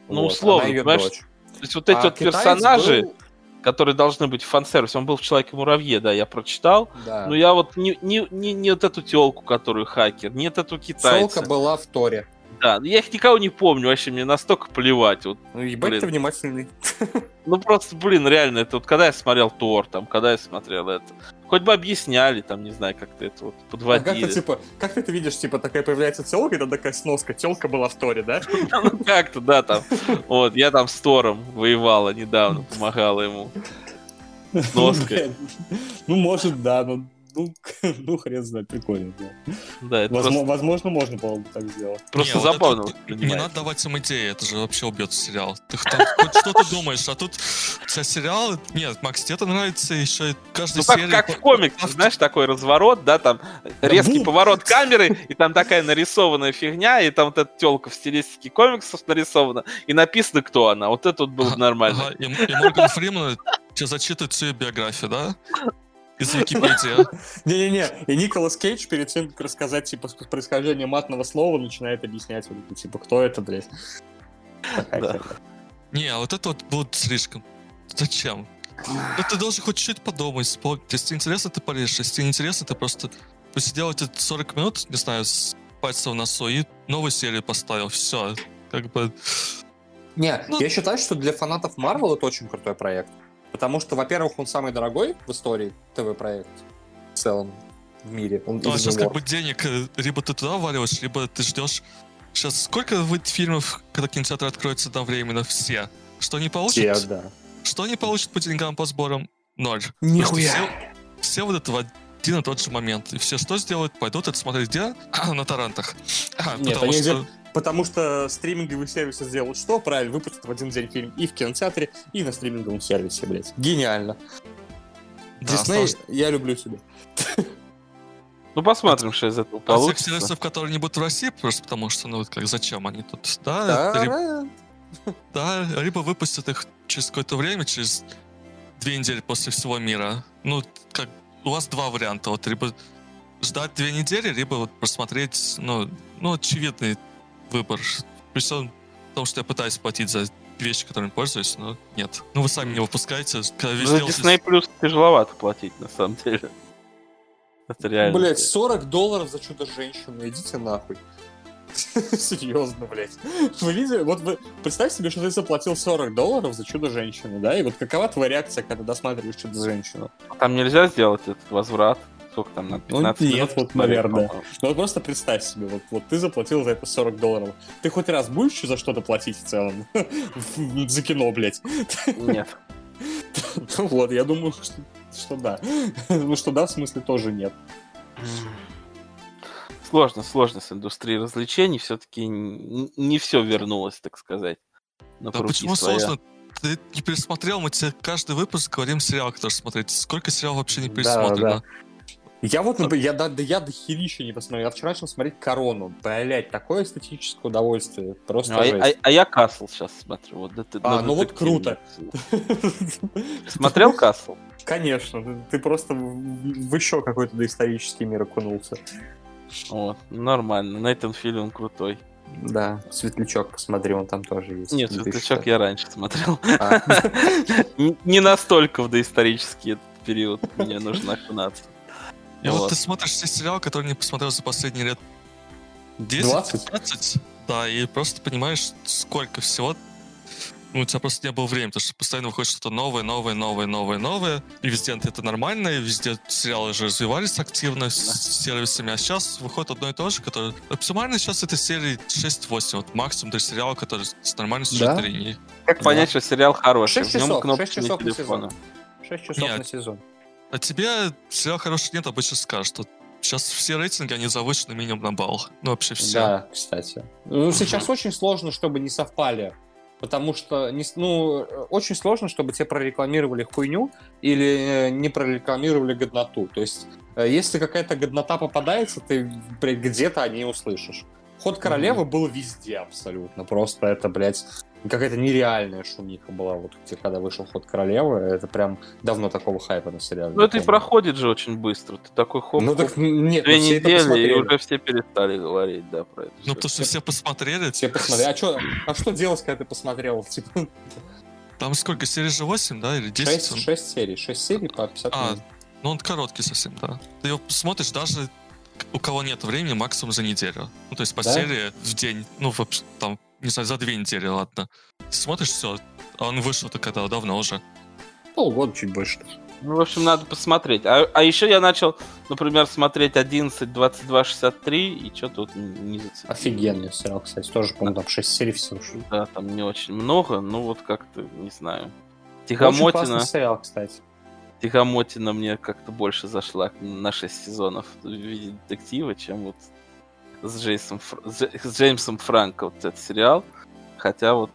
Ну, Вот, условно, понимаешь, дочь. То есть вот эти А вот персонажи, был- которые должны быть фан-сервис, он был в Человеке-муравье, да, я прочитал, Да. но я вот не, не, не, не вот эту телку, которую хакер, не вот эту китайца. Тёлка была в Торе. Да, я их никого не помню, вообще мне настолько плевать. Вот, Ну, ебать Блин. ты внимательный. <laughs> ну просто, блин, реально, это вот когда я смотрел Тор, там, когда я смотрел это, хоть бы объясняли, там, не знаю, как-то это вот А как подводили. ты, типа, как ты это видишь, типа, такая появляется тёлка, и там такая сноска, тёлка была в Торе, да? <laughs> Ну как-то, да, там. Вот, я там с Тором воевала недавно, помогала ему. Сноска. Блин. Ну, может, да, но ну, <laughs> ну, хрен знает, прикольно. да. Да, это Возможно, просто, возможно, можно было бы так сделать. просто Не, вот забавно это вот Не воспринимается. надо давать им идеи, это же вообще убьет сериал. Ты там хоть что ты думаешь, а тут у тебя сериал... Нет, Макс, тебе это нравится еще и каждая Ну как, серия... как в комиксах, знаешь, такой разворот, да, там резкий поворот камеры, и там такая нарисованная фигня, и там вот эта телка в стилистике комиксов нарисована, и написано, кто она. Вот это вот было бы нормально. ага, И, и Морган Фриман тебе зачитывает всю биографию, да? Из Википедии. <laughs> Не-не-не, и Николас Кейдж перед тем, как рассказать, типа, происхождение матного слова, начинает объяснять, типа, кто это, блядь. Не, а вот это вот будет слишком. Зачем? Ну, ты должен хоть чуть-чуть подумать, вспомнить. Если тебе интересно, ты порежешь. Если тебе не интересно, ты просто посидел эти 40 минут, не знаю, с пальцем в носу и новую серию поставил. Все. Как бы... Не, Ну- я считаю, что для фанатов Марвел это очень крутой проект. Потому что, во-первых, он самый дорогой в истории ТВ-проект в целом в мире. Он Ну, а сейчас как бы денег, э, либо ты туда валиваешь, либо ты ждешь. Сейчас сколько выйдет фильмов, когда кинотеатр откроется одновременно? Все. Что они получат? Те, да. Что они получат по деньгам, по сборам? Ноль. Нихуя. Все, все вот это в один и тот же момент. И все что сделают? Пойдут это смотреть где? <clears throat> На торрентах. <clears throat> Нет, Потому они что... Потому что стриминговые сервисы сделают что? Правильно, выпустят в один день фильм и в кинотеатре, и на стриминговом сервисе, блядь. Гениально. Да, Дисней, осталось- я люблю тебя. Ну, посмотрим, что из этого А тех получится. сервисов, которые не будут в России, просто потому что, ну, вот как, зачем они тут? Да, Да, либо, да, либо выпустят их через какое-то время, через две недели после всего мира. Ну, как, у вас два варианта, вот, либо ждать две недели, либо вот просмотреть, ну, ну, очевидный выбор. При всем том, что я пытаюсь платить за вещи, которыми пользуюсь, но нет. Ну, вы сами не выпускаете. Когда За везде Disney Plus тяжеловато платить, на самом деле. Это реально. Блять, 40 долларов за чудо-женщину, идите нахуй. <laughs> Серьезно, блядь. Вы видели, вот вы, представь себе, что ты заплатил 40 долларов за чудо-женщину, да, и вот какова твоя реакция, когда досматриваешь чудо-женщину? Там нельзя сделать этот возврат. Сколько там на Ну, 15 нет, минут вот, наверное. Ну вот просто представь себе, вот, вот ты заплатил за это 40 долларов. Ты хоть раз будешь еще за что-то платить в целом? <laughs> За кино, блядь. Нет. Ну <laughs> вот, я думаю, что, что да. <laughs> Ну что да, в смысле тоже нет. Сложно, сложно с индустрией развлечений. Все-таки не все вернулось, так сказать. На Да почему своя. сложно? Ты не пересмотрел, мы тебе каждый выпуск говорим сериал, который смотреть. Сколько сериалов вообще не Да, пересмотрено? Я вот, например, я, да, да я до херища не посмотрел. Я вчера начал смотреть Корону. Блять, такое эстетическое удовольствие. Просто Ну, а, а- а я Касл сейчас смотрю. Вот, дет- А, на ну вот детективе. Смотрел Касл? Конечно, ты- ты просто в, еще какой-то доисторический мир окунулся. Вот, нормально. Нейтан Филлион крутой. Да, Светлячок, посмотри, он там тоже есть. Нет, 2006. Светлячок я раньше смотрел. А, <laughs> Не настолько в доисторический период мне нужно окунаться. И вот Вот. ты смотришь все сериалы, которые не посмотрел за последние лет 20? 10-15, да, и просто понимаешь, сколько всего ну, у тебя просто не было времени, потому что постоянно выходит что-то новое, новое, новое, новое, новое. И везде это нормально, и везде сериалы уже развивались активно с сервисами, а сейчас выходит одно и то же, которое... Оптимально сейчас это серии 6-8, вот максимум для сериала, который с нормальной сюжетной Да? линией. Как Да. понять, что сериал хороший? Шесть В нем часов, кнопки шесть часов на телефона. сезон. 6 часов Нет. на сезон. А тебе сериал хороший нет, обычно скажут. Вот сейчас все рейтинги, они завышены минимум на балл. Ну, вообще все. Да, кстати. Ну, сейчас очень сложно, чтобы не совпали. Потому что, не ну, очень сложно, чтобы тебе прорекламировали хуйню или э, не прорекламировали годноту. То есть, э, если какая-то годнота попадается, ты блядь, где-то о ней услышишь. Ход королевы был везде абсолютно. Просто это, блядь, какая-то нереальная шумиха была, вот когда вышел ход королевы. Это прям давно такого хайпа на сериале. Ну это и проходит же очень быстро. Ты такой хоп, Ну так нет, две ну, недели, и уже все перестали говорить, да, про это. Ну, потому что все посмотрели. Все посмотрели. А, чё, а что делать, когда ты посмотрел? <laughs> Типа, Там сколько, серий же 8, да, или 10? 6, 6 серий. 6 серий по 50 А, минут. ну он короткий совсем, да. Ты его смотришь даже у кого нет времени, максимум за неделю. Ну, то есть по Да? серии в день, ну, вообще, там, не знаю, за две недели, ладно. Смотришь, все, а он вышел-то когда давно уже. Полгода чуть больше. Ну, в общем, надо посмотреть. А, а еще я начал, например, смотреть 11, 22, 63, и что тут не зацепило. Офигенный сериал, кстати. Тоже, по-моему, там 6 серий всего. Да, там не очень много, ну вот как-то, не знаю. Очень Тихомотина, классный сериал, кстати. Тихомотина мне как-то больше зашла на 6 сезонов в виде детектива, чем вот с, Джейсом, Фр- с Дж- с Джеймсом Франко вот этот сериал. Хотя вот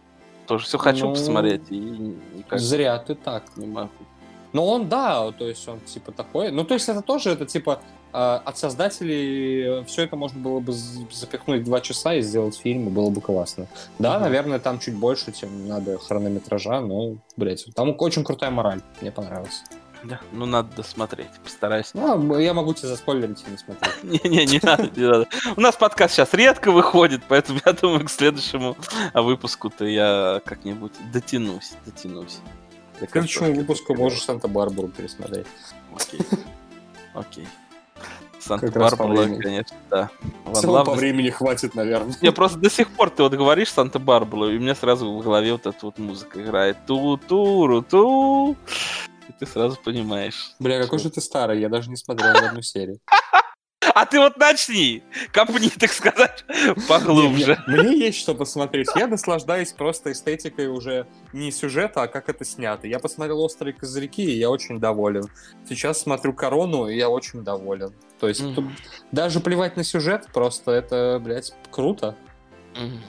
тоже все хочу Ну, посмотреть и никак Зря ты так. не могу. Но он, да, то есть он типа такой. Ну, то есть это тоже, это типа э, от создателей все это можно было бы запихнуть два часа и сделать фильм, и было бы классно. Да, Мгм. наверное, там чуть больше, чем надо хронометража, но, блядь, там очень крутая мораль. Мне понравилось. Да, ну надо досмотреть, постарайся. Ну, я могу тебе заспойлерить и не смотреть. <laughs> Не-не, не надо, не надо. У нас подкаст сейчас редко выходит, поэтому я думаю, к следующему выпуску-то я как-нибудь дотянусь, дотянусь. К следующему выпуску можешь Санта-Барбару пересмотреть. Окей. Окей. Санта-Барбара, конечно, да. Целого по времени хватит, наверное. Я просто до сих пор ты вот говоришь Санта-Барбару, и у меня сразу в голове вот эта вот музыка играет. Ту-ту-ру-ту. И ты сразу понимаешь. Бля, какой же ты старый, я даже не смотрел ни одну серию. <laughs> А ты вот начни, копни, так сказать, <laughs> поглубже. Мне, мне есть что посмотреть. Я наслаждаюсь просто эстетикой уже не сюжета, а как это снято. Я посмотрел «Острые козырьки», и я очень доволен. Сейчас смотрю «Корону», и я очень доволен. То есть mm. даже плевать на сюжет, просто это, блядь, круто. Mm.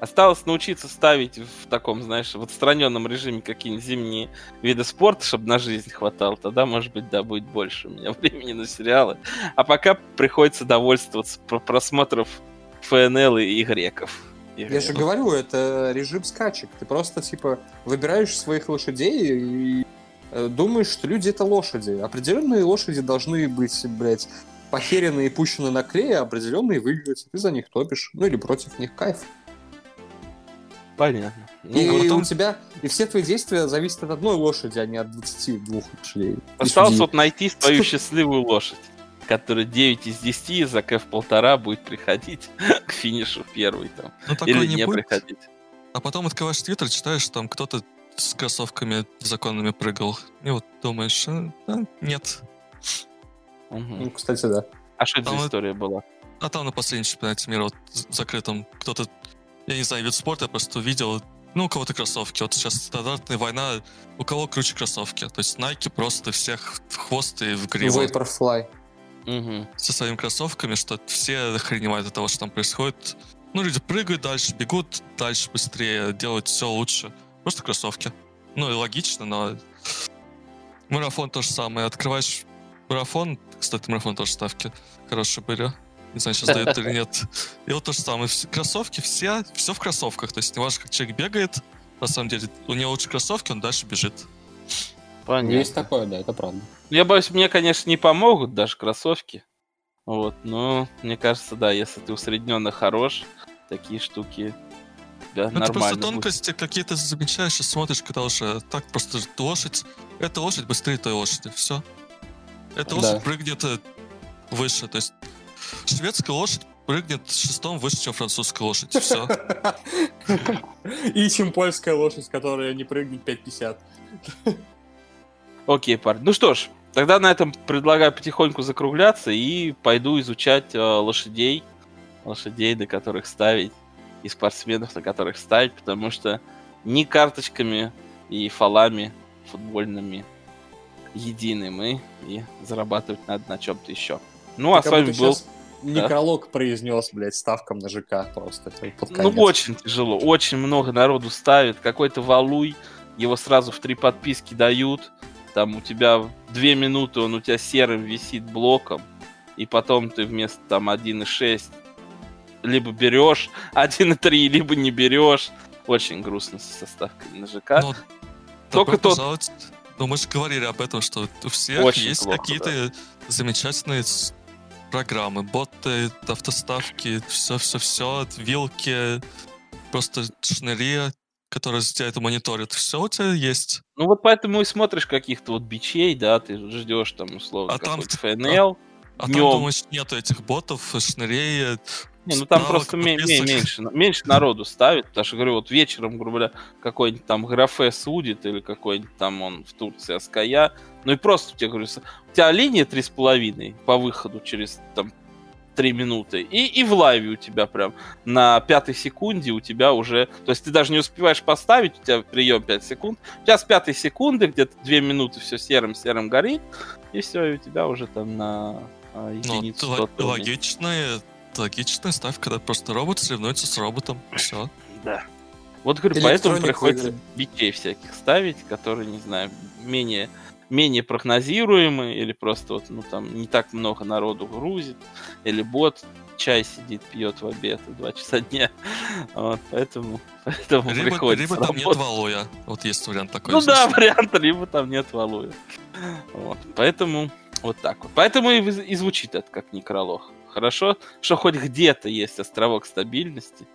Осталось научиться ставить в таком, знаешь, в отстраненном режиме какие-нибудь зимние виды спорта, чтобы на жизнь хватало. Тогда, может быть, да, будет больше у меня <laughs> времени на сериалы. А пока приходится довольствоваться просмотров ФНЛ и греков. И Я же говорю, это режим скачек. Ты просто, типа, выбираешь своих лошадей и э, думаешь, что люди это лошади. Определенные лошади должны быть, блядь, похерены и пущены на клей, а определенные выиграть. Ты за них топишь. Ну или против них кайф. Понятно. Ну, и потом... у тебя, и все твои действия зависят от одной лошади, а не от 22 лошадей. Осталось вот найти свою счастливую лошадь, которая 9 из 10 за кф полтора будет приходить <laughs> к финишу первый там. Ну, Или не, не приходить. А потом открываешь твиттер, читаешь, там кто-то с кроссовками законными прыгал. И вот думаешь, а, да, нет. Угу. Ну, кстати, да. А что это за история была? А там на последнем чемпионате мира вот, закрытом кто-то я не знаю, вид спорта, я просто увидел, ну, у кого-то кроссовки. Вот сейчас стандартная война, у кого круче кроссовки. То есть Nike просто всех в хвост и в гриву. Vaporfly. Угу. Со своими кроссовками, что все охреневают от того, что там происходит. Ну, люди прыгают дальше, бегут дальше, быстрее, делают все лучше. Просто кроссовки. Ну, и логично, но... Марафон то же самое. Открываешь марафон, кстати, марафон тоже ставки хорошие были. Не знаю, сейчас дают или нет. И вот то же самое. Кроссовки все, все в кроссовках. То есть не важно, как человек бегает, на самом деле, у него лучше кроссовки, он дальше бежит. Понятно. Есть такое, да, это правда. Я боюсь, мне, конечно, не помогут даже кроссовки. Вот, но мне кажется, да, если ты усредненно хорош, такие штуки да, ну, это просто тонкости какие-то замечаешь и смотришь, когда уже так просто лошадь. Эта лошадь быстрее той лошади, все. Эта лошадь да. прыгнет э, выше, то есть шведская лошадь прыгнет шестом выше, чем французская лошадь. <laughs> Все. И чем польская лошадь, которая не прыгнет 5.50. Окей, парень. Ну что ж, тогда на этом предлагаю потихоньку закругляться и пойду изучать э, лошадей, лошадей, на которых ставить, и спортсменов, на которых ставить, потому что ни карточками и фалами футбольными едины мы, и зарабатывать надо на чем-то еще. Ну, а с вами был... Сейчас некролог произнес, блядь, ставком на ЖК просто. Ну, очень тяжело. Очень много народу ставит. Какой-то валуй, его сразу в три подписки дают. Там у тебя две минуты, он у тебя серым висит блоком. И потом ты вместо там 1.6 либо берешь 1.3, <laughs> либо не берешь. Очень грустно со ставкой на ЖК. Но, Только тот... Ну, мы же говорили об этом, что у всех Очень есть какие-то да. замечательные программы, боты, автоставки, все-все-все, вилки, просто шнырия, которые тебя это мониторят. Все у тебя есть. Ну вот поэтому и смотришь каких-то вот бичей, да, ты ждешь там условно а там, FNL. А, а там, думаешь, нету этих ботов, шнырей, не, ну там просто меньше, меньше народу ставит, потому что, говорю, вот вечером, грубо говоря, какой-нибудь там графе судит или какой-нибудь там он в Турции Аская, ну и просто, тебе говорю, у тебя линия 3,5 по выходу через там 3 минуты, и, и в лайве у тебя прям на пятой секунде у тебя уже, то есть ты даже не успеваешь поставить, у тебя прием 5 секунд, у тебя с пятой секунды где-то 2 минуты все серым-серым горит, и все, и у тебя уже там на а, ну, единицу. Ну, логичная логичная ставка, когда просто робот соревнуется с роботом. Все. Да. Вот говорю, поэтому приходится битей всяких ставить, которые, не знаю, менее менее прогнозируемые, или просто вот, ну, там не так много народу грузит, или бот чай сидит, пьет в обед в 2 часа дня. Вот, поэтому, <laughs> поэтому Либо, приходится либо там нет валуя. Вот есть вариант такой. Ну да, здесь. вариант, либо там нет валуя. Вот, поэтому вот так вот. Поэтому и, и звучит это как некролог. Хорошо, что хоть где-то есть островок стабильности.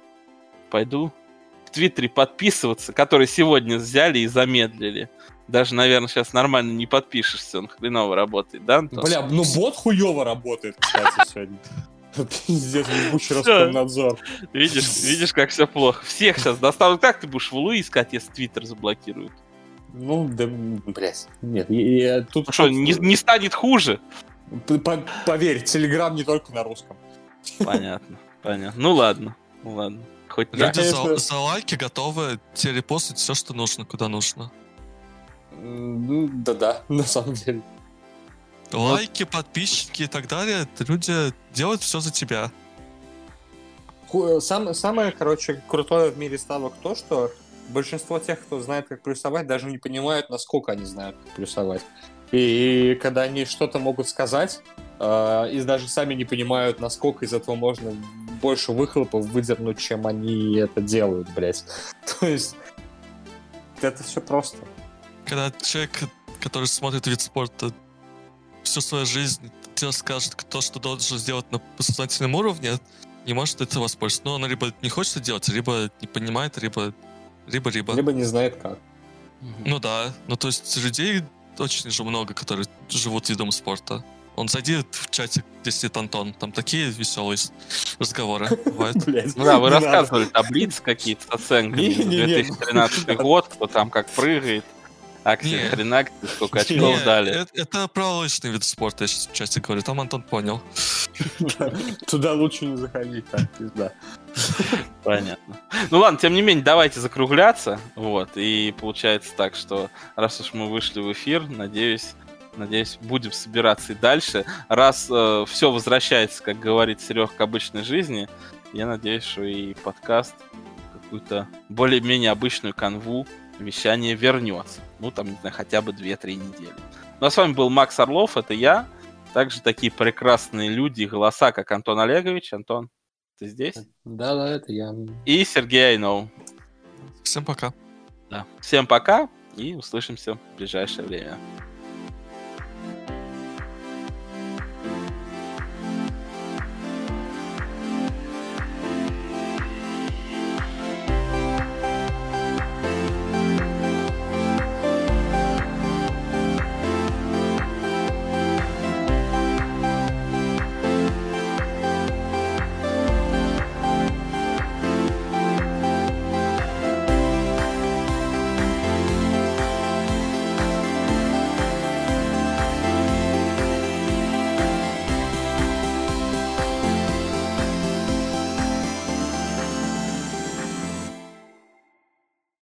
Пойду в Твиттере подписываться, который сегодня взяли и замедлили. Даже, наверное, сейчас нормально не подпишешься, он хреново работает, да, Антон? Бля, ну бот хуёво работает, кстати, сегодня. <laughs> Пиздец, ебучий. Роскомнадзор. Видишь, видишь, как все плохо. Всех сейчас достанут. Как ты будешь в Луи искать, если Твиттер заблокируют? Ну, да, блядь. Нет, я, я тут... Ну что, не, не станет хуже? Поверь, Телеграм не только на русском. Понятно, понятно. Ну ладно, ну ладно. Хоть Я, так. Люди за, за лайки готовы тебе репостить все, что нужно, куда нужно. Ну, да-да, <laughs> на самом деле. Лайки, подписчики и так далее, люди делают все за тебя. Ху- сам- самое, короче, крутое в мире ставок то, что большинство тех, кто знает, как плюсовать, даже не понимают, насколько они знают, как плюсовать. И, когда они что-то могут сказать, э, и даже сами не понимают, насколько из этого можно больше выхлопов выдернуть, чем они это делают, блядь. <laughs> То есть, это все просто. Когда человек, который смотрит вид спорта всю свою жизнь, тебе скажет то, что должен сделать на подсознательном уровне, не может это воспользоваться. Но он либо не хочет это делать, либо не понимает, либо либо-либо. Либо не знает как. Ну да, ну то есть людей очень же много, которые живут видом спорта. Он зайди в чатик, где сидит Антон, там такие веселые разговоры <laughs> бывают. Ну да, вы рассказывали таблицы какие-то с оценками. Не-не-не. 2013 <laughs> год, кто там как прыгает. Аксель Не. Хренак, сколько Не, очков дали. Это, это про лычный вид спорта, я сейчас в чате говорю. Там Антон понял. <laughs> Туда лучше не заходить, так, пизда. <laughs> Понятно. Ну ладно, тем не менее, давайте закругляться. Вот. И получается так, что раз уж мы вышли в эфир, надеюсь, надеюсь, будем собираться и дальше. Раз все возвращается, как говорит Серег, к обычной жизни, я надеюсь, что и подкаст какую-то более-менее обычную канву вещание вернется. Ну, там, не знаю, хотя бы 2-3 недели. Ну, а с вами был Макс Орлов, это я. Также такие прекрасные люди, и голоса, как Антон Олегович. Антон, ты здесь? Да-да, это я. И Сергей Айноу. Всем пока. Да. Всем пока и услышимся в ближайшее время.